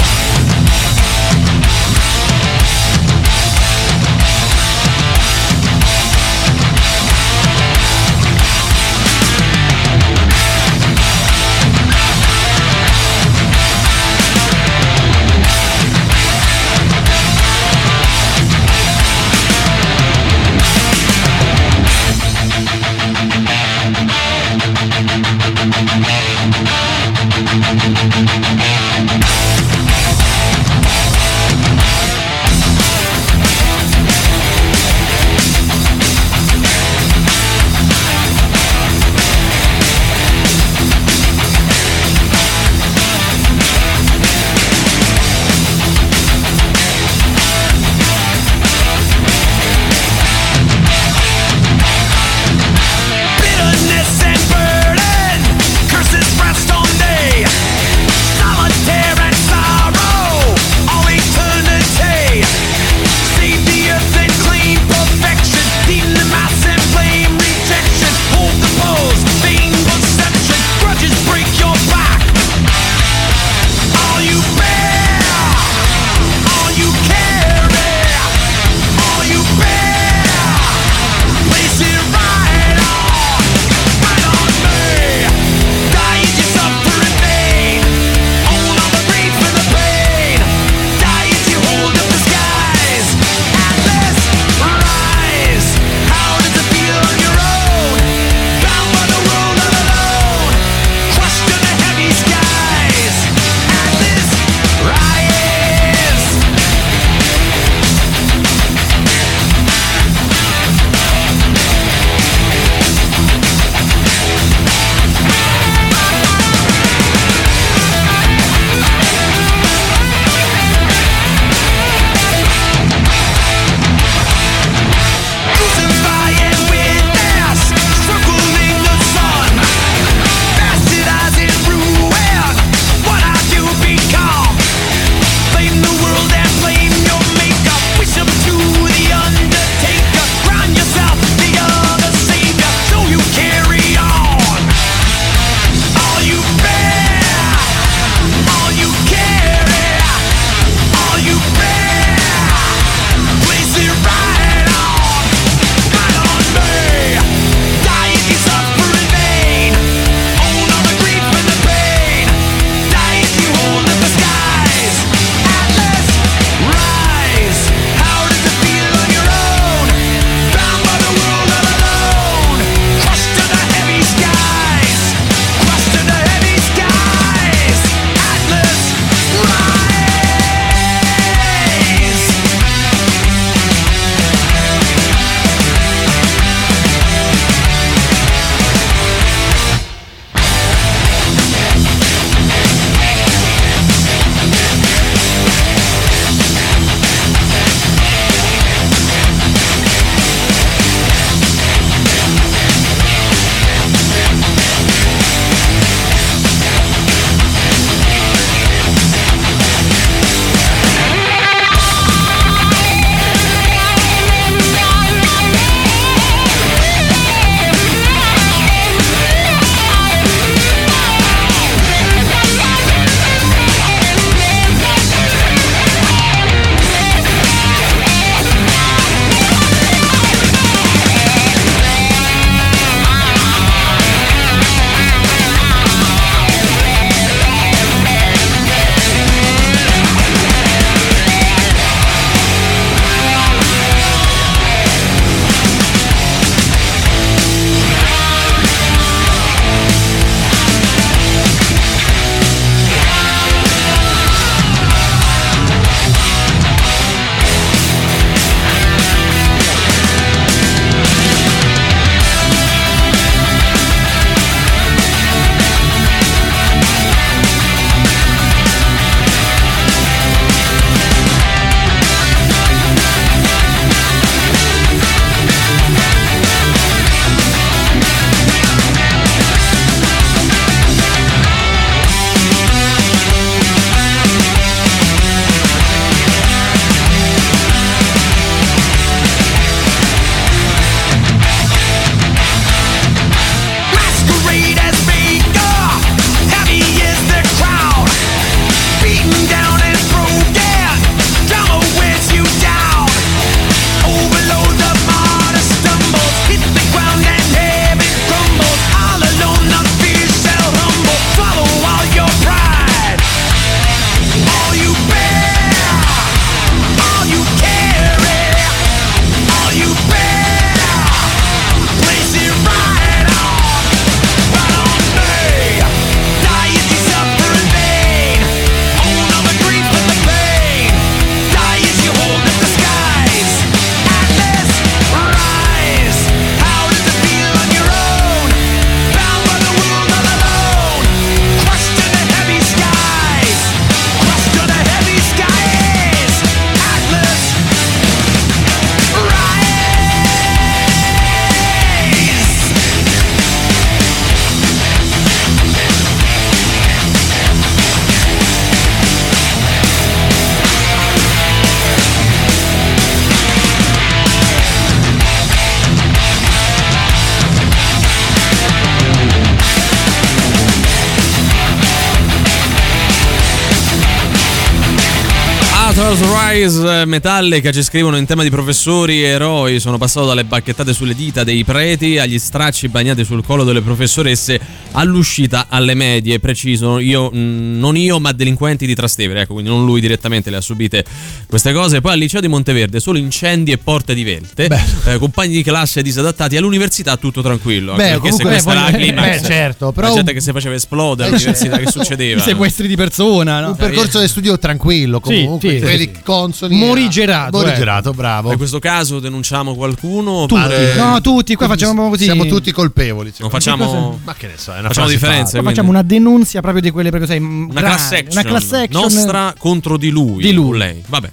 Battles Rise Metallica ci scrivono in tema di professori e eroi. Sono passato dalle bacchettate sulle dita dei preti agli stracci bagnati sul collo delle professoresse all'uscita alle medie. Preciso, io, non io, ma delinquenti di Trastevere. Ecco, quindi non lui direttamente le ha subite queste cose. Poi al liceo di Monteverde solo incendi e porte divelte. Eh, compagni di classe disadattati. All'università tutto tranquillo. anche Beh, perché se comunque, questa era la eh, climax, beh, certo, però la gente un- che si faceva esplodere all'università, che succedeva? I sequestri di persona, no? Un percorso di studio tranquillo comunque, Sì, sì, sì. consoni. Morigerato, eh. Morigerato, bravo. In questo caso denunciamo qualcuno? Tutti. oppure- No, tutti, qua facciamo così. Siamo tutti colpevoli. Non facciamo. Ma che ne so, è una Facciamo. Qua quindi. facciamo una denunzia proprio di quelle proprio, sai, Una class action. Una class action. Nostra contro di lui. Di lui. Lei. Vabbè.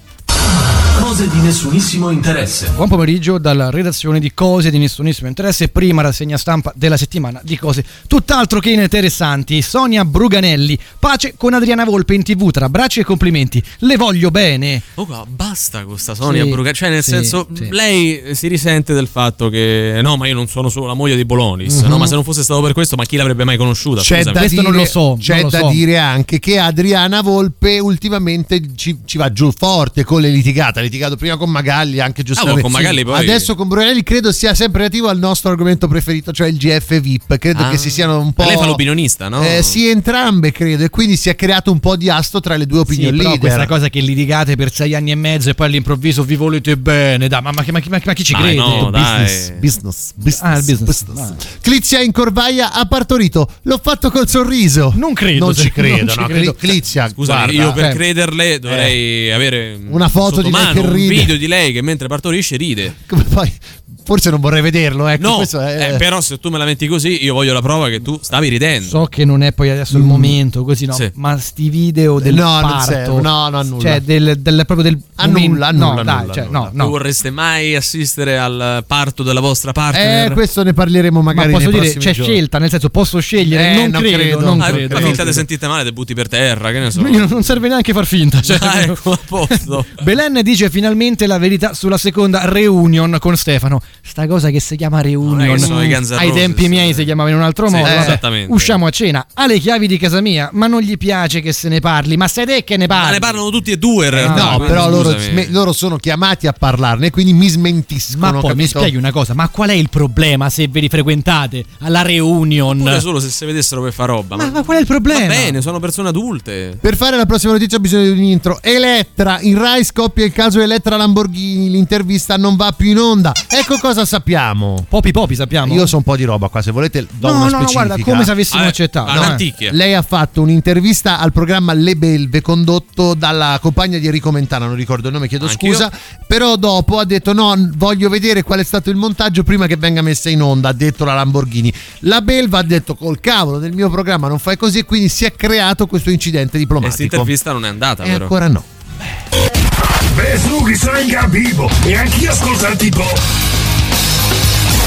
Cose di nessunissimo interesse. Buon pomeriggio dalla redazione di Cose di nessunissimo interesse, prima rassegna stampa della settimana di cose tutt'altro che interessanti. Sonia Bruganelli, pace con Adriana Volpe in tv tra bracci e complimenti. Le voglio bene. Oh, basta con sta Sonia Sì, Bruga. Cioè, nel sì, senso, sì. lei si risente del fatto che. No, ma io non sono solo la moglie di Bolonis. Mhm. No, ma se non fosse stato per questo, ma chi l'avrebbe mai conosciuta? C'è Scusami. da, dire, non lo so, c'è lo da so. dire anche che Adriana Volpe ultimamente ci, ci va giù forte con le litigate. Ha litigato prima con Magalli, anche giustamente. Ah, con Magalli poi- Adesso con Brunelli credo sia sempre relativo al nostro argomento preferito, cioè il GF VIP. Credo Ah. che si siano un po'. Lei fa l'opinionista, no? Eh, sì, entrambe credo. E quindi si è creato un po' di asto tra le due Sì, opinioni però leader. questa cosa che litigate per sei anni e mezzo e poi all'improvviso vi volete bene, dai, ma, ma, ma- ma- ma chi ci crede? no, dai. Business, business, business, Ah, il business. business. Clizia in Corvaia ha partorito. L'ho fatto col sorriso. Non credo, Non ci credo. no. Clizia, guarda, io per eh, crederle dovrei avere Una foto di lei che un ride. video di lei che mentre partorisce ride. come poi forse non vorrei vederlo, ecco. No, è- eh, però se tu me la metti così, io voglio la prova che tu stavi ridendo. So che non è poi adesso il momento, così no. Sì. Ma sti video del Mm. No, non parto, serve, no, no, annulla. Cioè, del, del- proprio del. Annulla, annulla, no, dai, annulla, cioè, annulla. no, no. Non vorreste mai assistere al parto della vostra partner? Eh, questo ne parleremo Ma magari posso nei dire, c'è giorni. scelta, nel senso posso scegliere, Eh, non, non credo, credo. non Ah, credo. ma finta di sentite male, te butti per terra, che ne so. Non non serve neanche far finta. Cioè, Ah, ecco, a posto. Belen dice finalmente la verità sulla seconda reunion con Stefano. Sta cosa che si chiama reunion. Che Ai Roses, tempi miei si chiamava in un altro Sì, modo. eh, Vabbè, esattamente. Usciamo a cena. Ha le chiavi di casa mia, ma non gli piace che se ne parli. Ma sei te che ne parli? Ma ne parlano tutti e due in realtà. No, quindi però loro, loro sono chiamati a parlarne, quindi mi smentiscono. Ma poi mi capito? spieghi una cosa, ma qual è il problema se ve li frequentate alla reunion? Pure solo se si vedessero per fa roba. Ma, ma qual è il problema? Va bene, sono persone adulte. Per fare la prossima notizia ho bisogno di un intro. Elettra, in Rai scoppia il caso Elettra Lamborghini, l'intervista non va più in onda. Ecco cosa sappiamo. Popi popi sappiamo. Io so un po' di roba qua, se volete do No, una no, no, specifica. guarda, come se avessimo Ah, accettato. alla eh. Lei ha fatto un'intervista al programma Le Belve condotto dalla compagna di Enrico Mentana, non ricordo il nome, chiedo Anch'io. scusa, però dopo ha detto no, voglio vedere qual è stato il montaggio prima che venga messa in onda, ha detto la Lamborghini. La Belva ha detto col cavolo del mio programma non fai così, quindi si è creato questo incidente Questa diplomatico. intervista non è andata, E però. ancora no. Beh, su, sono in capivo e anch'io ascolto il tipo.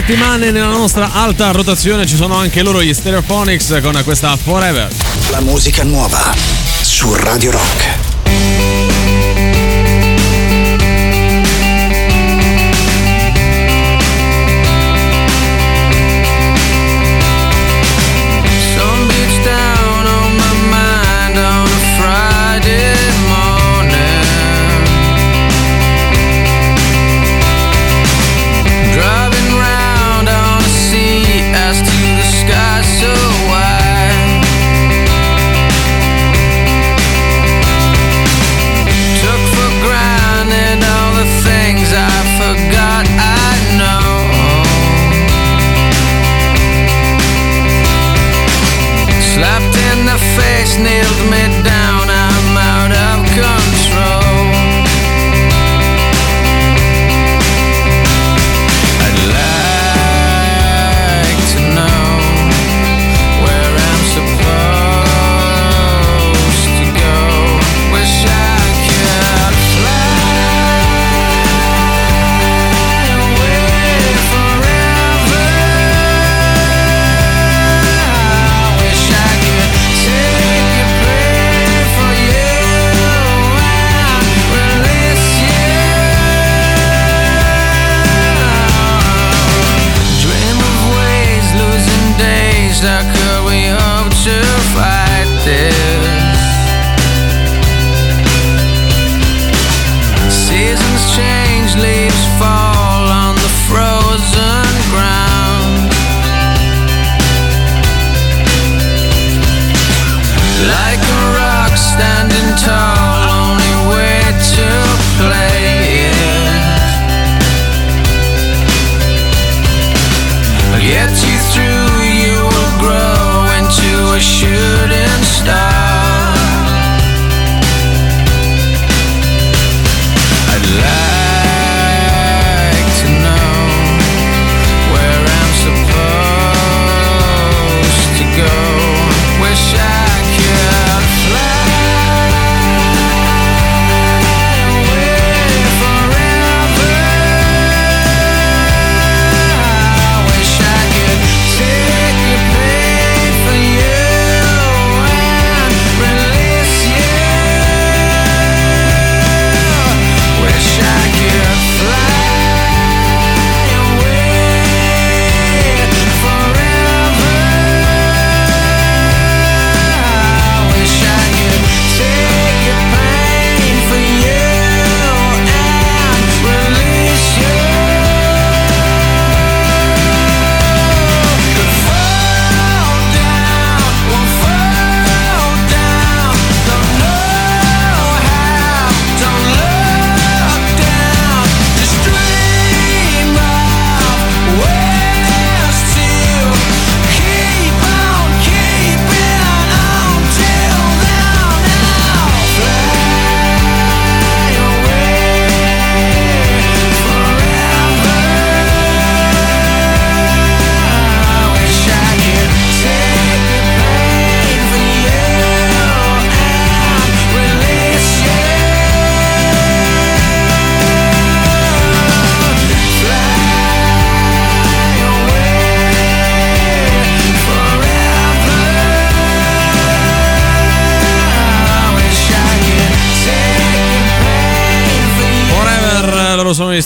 settimane nella nostra alta rotazione ci sono anche loro gli Stereophonics con questa Forever. La musica nuova su Radio Rock.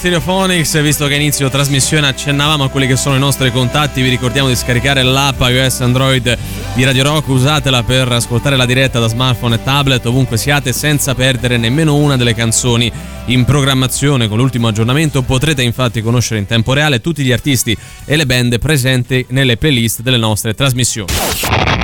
Stereophonics, visto che a inizio trasmissione accennavamo a quelli che sono i nostri contatti, vi ricordiamo di scaricare l'app iOS Android di Radio Rock, usatela per ascoltare la diretta da smartphone e tablet ovunque siate senza perdere nemmeno una delle canzoni in programmazione. Con l'ultimo aggiornamento potrete infatti conoscere in tempo reale tutti gli artisti e le band presenti nelle playlist delle nostre trasmissioni.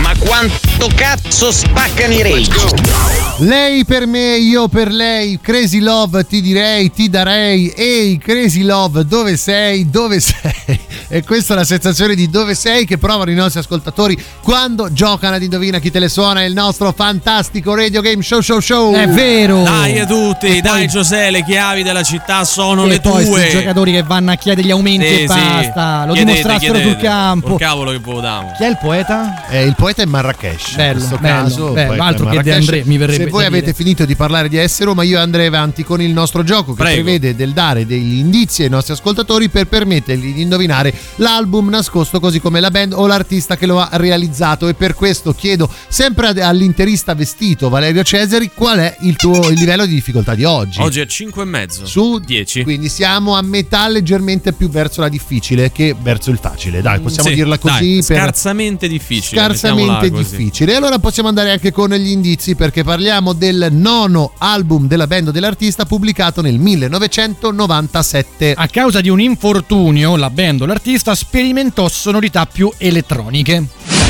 Ma quanto cazzo spaccano i rage? Lei per me, io per lei, Crazy Love ti direi, ti darei, ehi Crazy Love dove sei, dove sei? E questa è la sensazione di dove sei che provano i nostri ascoltatori quando giocano ad Indovina chi te le suona, il nostro fantastico radio game show show show. È vero! Dai a tutti, dai Giuseppe, le chiavi della città sono e le poi tue. questi giocatori che vanno a chiedere gli aumenti Sì, e sì. basta, lo Chiedete, dimostrassero chiedete. sul campo. Col cavolo che votiamo. Chi è il poeta? È il poeta è Marrakesh. Bello, in questo bello, caso, bello. poeta Altro che De. André, mi verrebbe Se voi avete dire. finito di parlare di S Roma, io andrei avanti con il nostro gioco che Prego. prevede del dare degli indizi ai nostri ascoltatori per permettergli di indovinare l'album nascosto così come la band o l'artista che lo ha realizzato e per questo chiedo sempre all'interista vestito Valerio Cesari qual è il tuo il livello di difficoltà di oggi. Oggi è 5 e mezzo. Su 10. Quindi siamo a metà leggermente più verso la difficile che verso il facile. Dai, possiamo Sì, dirla così dai, per scarsamente difficile. scarsamente così. difficile. E allora possiamo andare anche con gli indizi perché parliamo del nono album della band dell'artista pubblicato nel 1997. A causa di un infortunio, la band o l'artista sperimentò sonorità più elettroniche.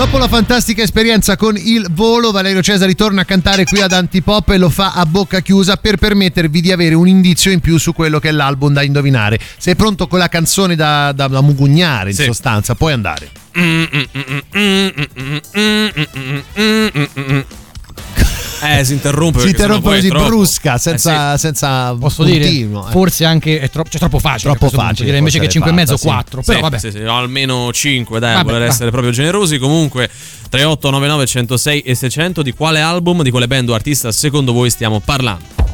Dopo la fantastica esperienza con il volo, Valerio Cesari torna a cantare qui ad Antipop e lo fa a bocca chiusa per permettervi di avere un indizio in più su quello che è l'album da indovinare. Sei pronto con la canzone da, da- da mugugnare, in Sì. sostanza, puoi andare. Eh, si interrompe. Si interrompe così brusca, senza, Eh senza Posso continuo, dire? eh. Forse anche è troppo, cioè, troppo facile. Troppo facile, direi invece che forse 5 e mezzo, fatta, sì. 4. Sì, Però vabbè. sì, sì, almeno 5, dai, Vabbè, voler va. essere proprio generosi. Comunque, 3899 106 e 600, di quale album, di quale band o artista secondo voi stiamo parlando?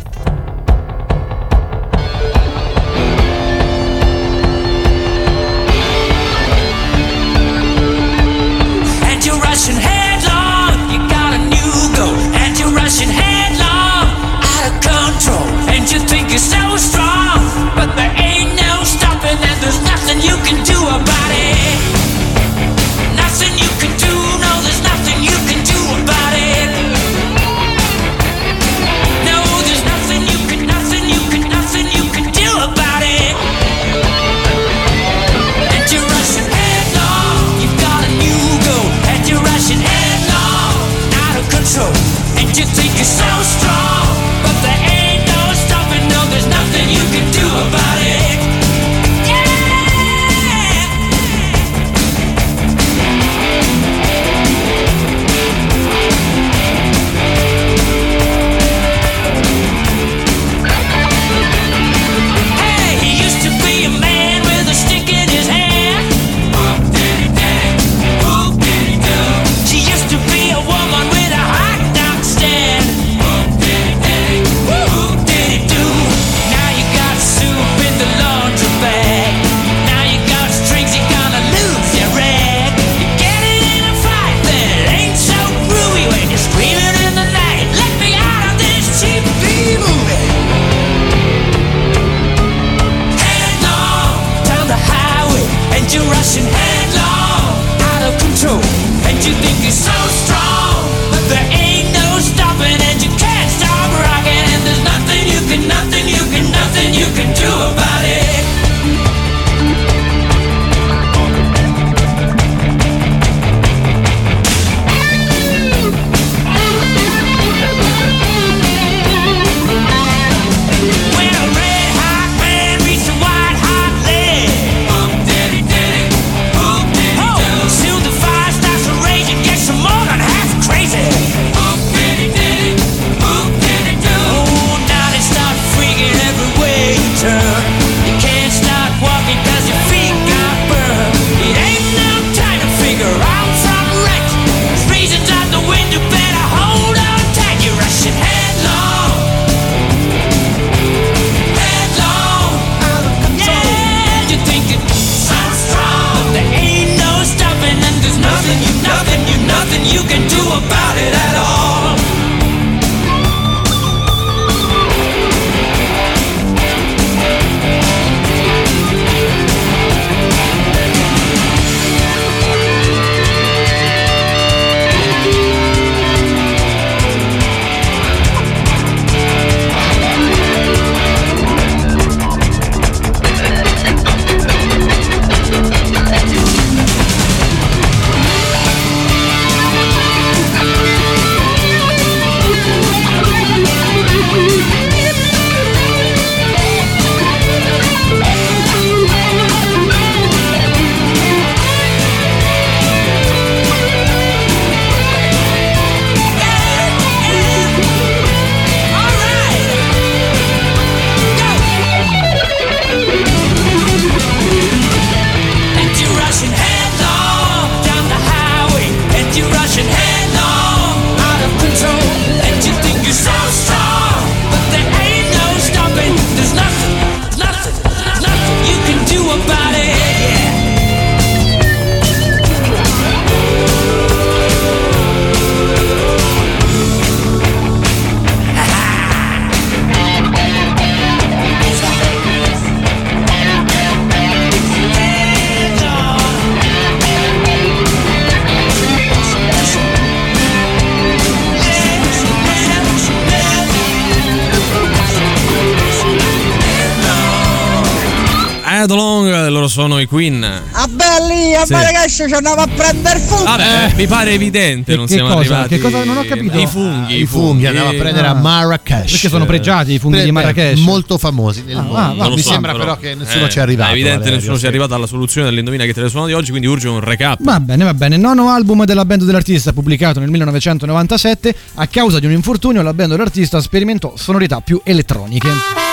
I Queen. A belli, a Sì. Marrakesh ci andavo a prendere fuoco. Vabbè, mi pare evidente, non che siamo cosa? arrivati. Che cosa? Non ho capito. I funghi, I funghi andava a prendere a Marrakesh. Perché sono pregiati i funghi Beh, di Marrakesh? molto famosi nel Ah, mondo. ah, Mi so, sembra però che nessuno eh, ci è arrivato. È evidente, Valerio, nessuno ci è sì. arrivato alla soluzione dell'indovina che telesuona di oggi, quindi urge un recap. Va bene, va bene. Nono album della band dell'artista pubblicato nel 1997. A causa di un infortunio, la band dell'artista sperimentò sonorità più elettroniche.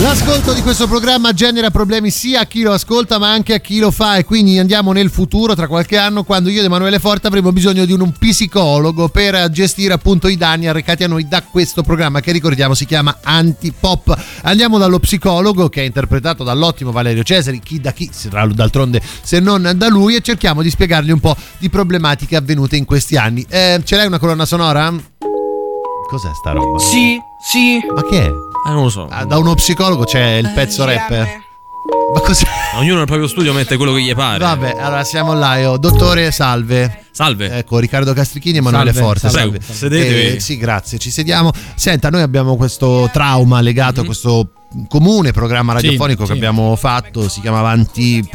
L'ascolto di questo programma genera problemi sia a chi lo ascolta ma anche a chi lo fa e quindi andiamo nel futuro tra qualche anno quando io ed Emanuele Forte avremo bisogno di un psicologo per gestire appunto i danni arrecati a noi da questo programma che ricordiamo si chiama Antipop. Andiamo dallo psicologo che è interpretato dall'ottimo Valerio Cesari, chi da chi, sarà d'altronde se non da lui e cerchiamo di spiegargli un po' di problematiche avvenute in questi anni. Eh, ce l'hai una colonna sonora? Cos'è sta roba? Sì, sì. Ma che è? Eh, non lo so. Ah, da uno psicologo c'è il pezzo rapper. Ma cos'è? Ognuno nel proprio studio mette quello che gli pare. Vabbè, allora siamo là. io. Dottore, salve. Salve. Ecco, Riccardo Castrichini e Emanuele Salve, Forte. salve. Prego, sedetevi. Eh, sì, grazie, ci sediamo. Senta, noi abbiamo questo trauma legato a questo comune programma Mhm. Sì, radiofonico che sì. abbiamo fatto, si chiamava Anti...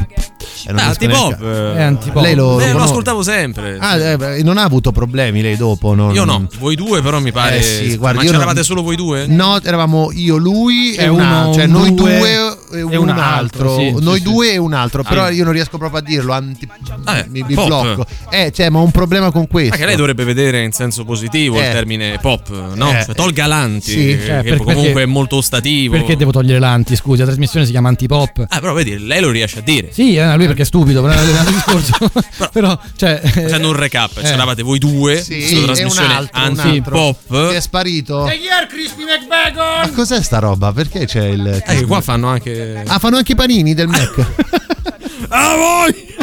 eh, Beh, riesco antipop. neanche- eh, È antipop. Lei lo, Eh, lo ascoltavo sempre. Ah, eh, beh, non ha avuto problemi lei dopo? non- Io no, voi due però mi pare. Eh sì, guarda, ma c'eravate non- solo voi due? No, eravamo io, lui e, E un uno, altro, cioè un noi due due e un, altro, sì, sì, noi sì. due e un altro, però Ah. io non riesco proprio a dirlo, anti- Vabbè, mi, mi pop. blocco. Eh, cioè, ma ho un problema con questo. Ma che lei dovrebbe vedere in senso positivo Eh. il termine pop, no? Eh. Cioè, tolga l'anti, Sì. che, Eh, che comunque perché- è molto ostativo. Perché devo togliere l'anti? Scusi, la trasmissione si chiama Antipop. Ah, però vedi, lei lo riesce a dire. Sì, eh, lui perché è stupido, però è un discorso. però, cioè. Facendo un recap, c'eravate voi due, Sì, un trasmissione altro, un altro. anti-pop. Che è sparito. E il Crispy McBacon? Ma cos'è sta roba? Perché c'è il. Eh, qua fanno anche. Ah, fanno anche i panini del Mac. A voi!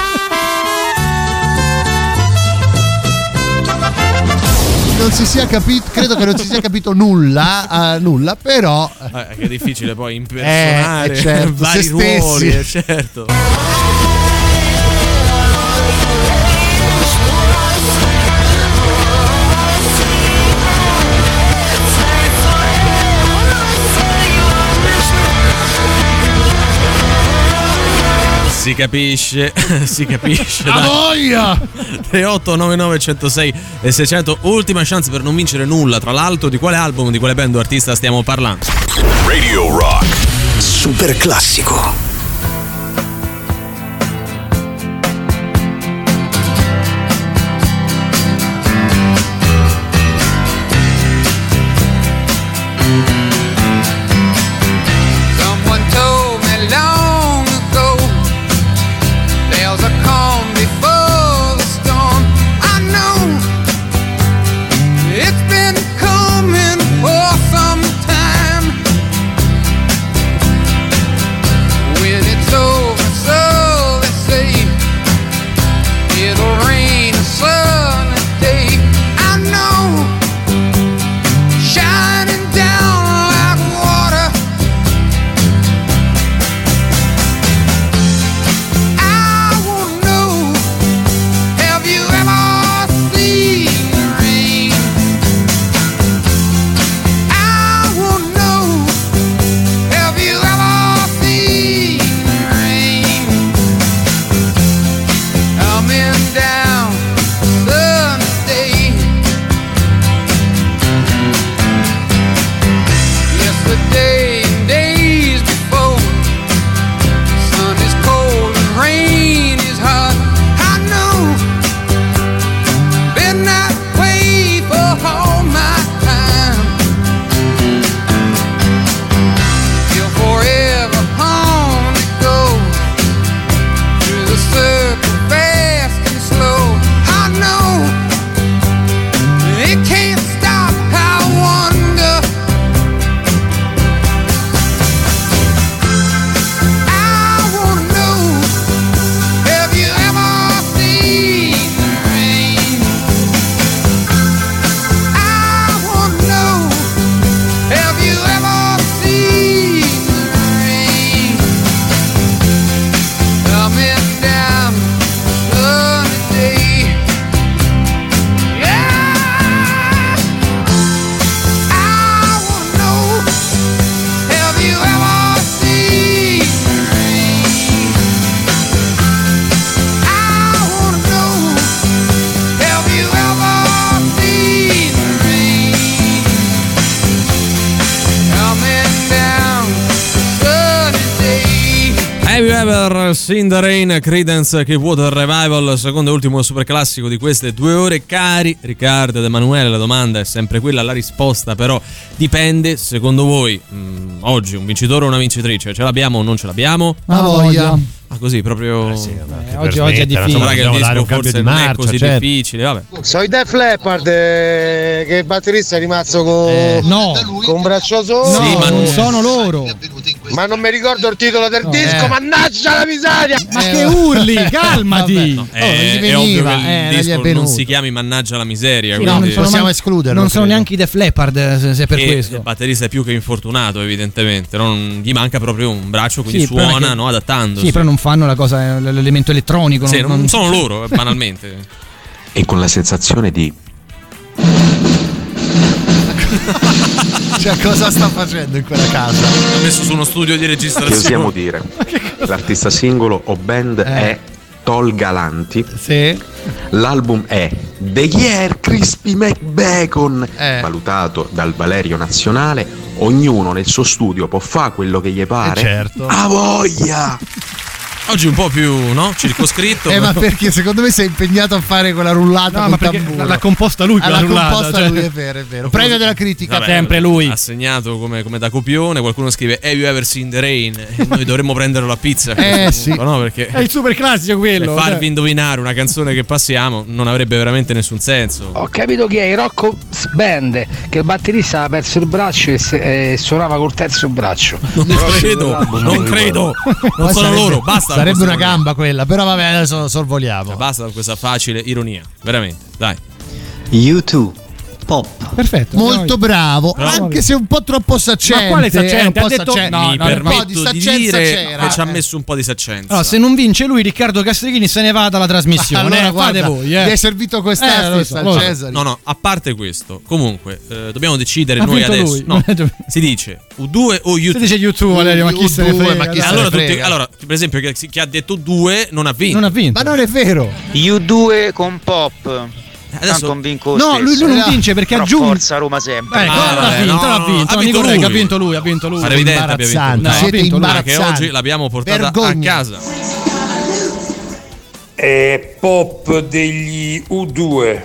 non si sia capito, credo che non si sia capito nulla, eh, nulla, però. Eh, che è difficile poi impersonare Eh, certo, vari ruoli, eh, certo. Si capisce, si capisce. A dai. voglia! 3899 106 e 600 ultima chance per non vincere nulla tra l'altro di quale album di quale band o artista stiamo parlando Radio Rock. Super classico. Seen the rain? Credence che Water Revival, secondo e ultimo super classico di queste due ore. Cari Riccardo ed Emanuele, la domanda è sempre quella, la risposta però dipende. Secondo voi, mh, oggi un vincitore o una vincitrice? Ce l'abbiamo o non ce l'abbiamo? Ma voglia. Ah, così proprio. Eh, oggi, oggi è difficile. Sarà che il disco forse di non è marcia, così certo. difficile. Vabbè. So i Def Leppard eh, che il batterista è rimasto con, no. con un braccio solo. Sì, ma non sono loro. Ma non mi ricordo il titolo del disco, Eh. mannaggia la miseria! Ma che urli, calmati. No, Oh, è, non gli è ovvio che eh, il non disco non si chiami Mannaggia la miseria. Sì, quindi... non possiamo escluderlo, non sono credo. neanche i Def Leppard, se, se per E questo. Il batterista è più che infortunato, evidentemente. Non gli manca proprio un braccio, quindi Sì, suona che- no, adattandosi. Sì, però non fanno la cosa, l'elemento elettronico. Sì, non sono loro, eh, banalmente. E con la sensazione di Cioè, cosa sta facendo in quella casa? L'ho messo su uno studio di che registrazione. osiamo dire. L'artista singolo o band è Tol Galanti. Sì. L'album è The Year Crispy McBacon, Eh. valutato dal Valerio Nazionale. Ognuno nel suo studio può fare quello che gli pare. Eh, certo. A voglia! Oggi un po' più, no? Circoscritto. Eh, ma perché secondo me sei impegnato a fare quella rullata No, ma perché tamburo. l'ha composta lui Ah, quella l'ha rullata, composta cioè. lui, è vero, è vero. Premio della critica. Vabbè, sempre lui. Assegnato come, come da copione. Qualcuno scrive Have you ever seen the rain? E noi dovremmo prenderlo a pizza. Eh, sì. No, perché È il super classico quello. farvi cioè. indovinare una canzone che passiamo non avrebbe veramente nessun senso. Ho capito chi è il Rocco Band, che il batterista aveva perso il braccio e, se- e suonava col terzo braccio. Non credo, non credo. Non sono loro, basta. Sarebbe una gamba quella, però vabbè, adesso sorvoliamo. Basta con questa facile ironia. Veramente, dai. YouTube. Pop. Perfetto. Molto bravo, Bravo. anche se un po' troppo saccente. Ma quale saccente? è un po' Ha detto- saccente. no, Mi no, un po' di di, saccenza dire c'era. che ci ha messo un po' di saccenza. Allora, se non vince lui, Riccardo Castrichini se ne va dalla trasmissione. Allora, eh, guarda, fate voi, eh. Gli è servito quest'asta Eh, so, so. Cesare. No, no, a parte questo, comunque, eh, dobbiamo decidere Ha noi vinto adesso. lui. No, si dice U2 o Se U2. dice YouTube, Valerio, ma chi se ne U2, frega? ma chi se allora, tutti- allora, per esempio, chi, chi ha detto 2 non ha vinto. Non ha vinto. Ma non è vero. U2 con pop. Adesso- Tanto non vinco No, lui, lui non Eh, vince perché Però aggiunge. Forza Roma sempre. Ecco, Ah, ha vabbè, vinto, no, ha no, vinto. ha no, vinto Nicolai, lui. ha vinto lui, ha vinto lui. Pare evidente abbia vinto. No, ha siete vinto lui. Che oggi l'abbiamo portata a Vergogna. casa. È pop degli U2.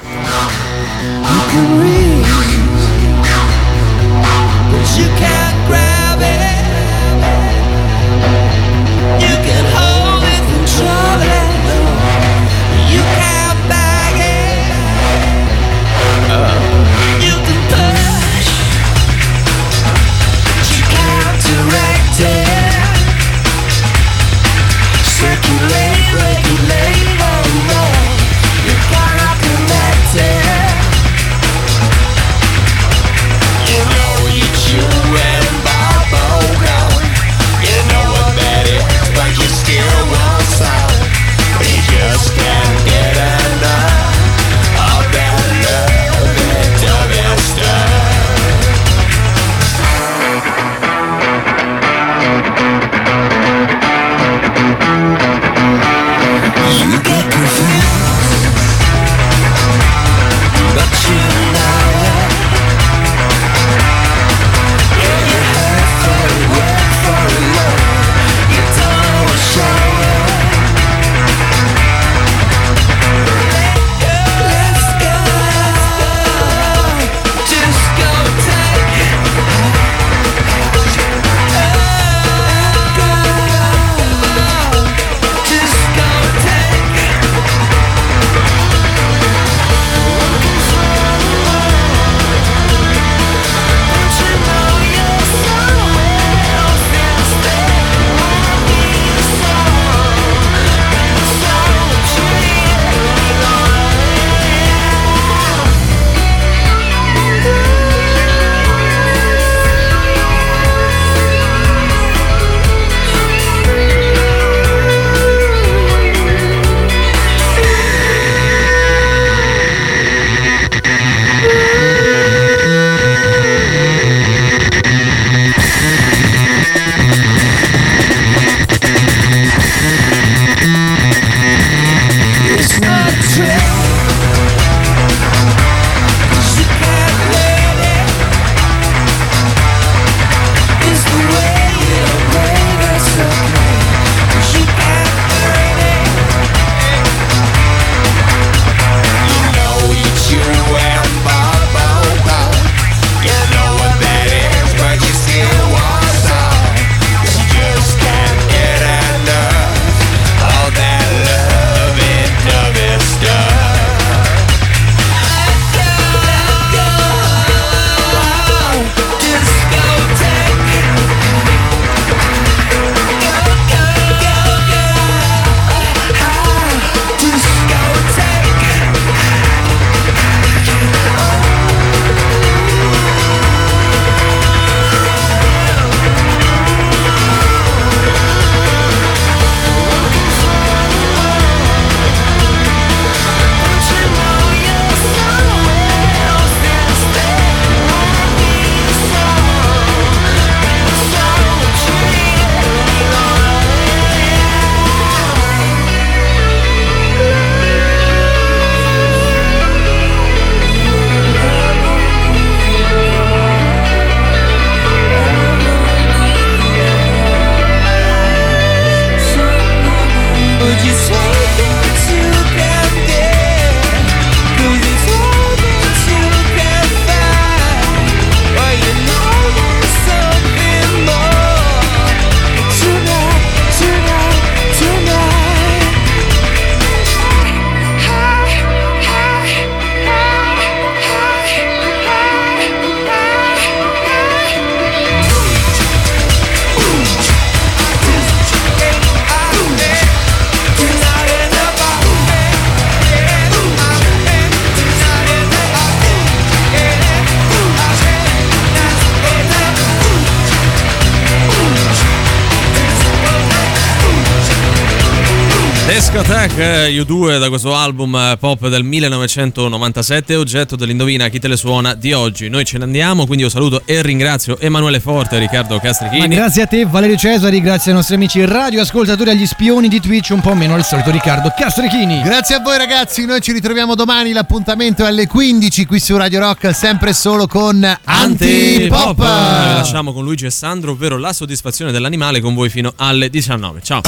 Pop del 1997, oggetto dell'indovina chi te le suona di oggi. Noi ce ne andiamo, quindi io saluto e ringrazio Emanuele Forte Riccardo Castrichini. Ma grazie a te Valerio Cesari, grazie ai nostri amici radioascoltatori, agli spioni di Twitch, un po' meno al solito Riccardo Castrichini. Grazie a voi ragazzi, noi ci ritroviamo domani, l'appuntamento è alle 15 qui su Radio Rock, sempre solo con Antipop. Vi lasciamo con Luigi e Sandro, ovvero la soddisfazione dell'animale con voi fino alle 19. Ciao.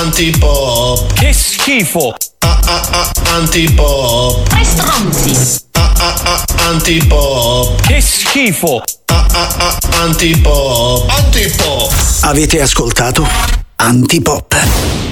Antipop. Che schifo! Antipop. Tre stronzi! Antipop. Che schifo! Antipop. Antipop. Avete ascoltato Antipop.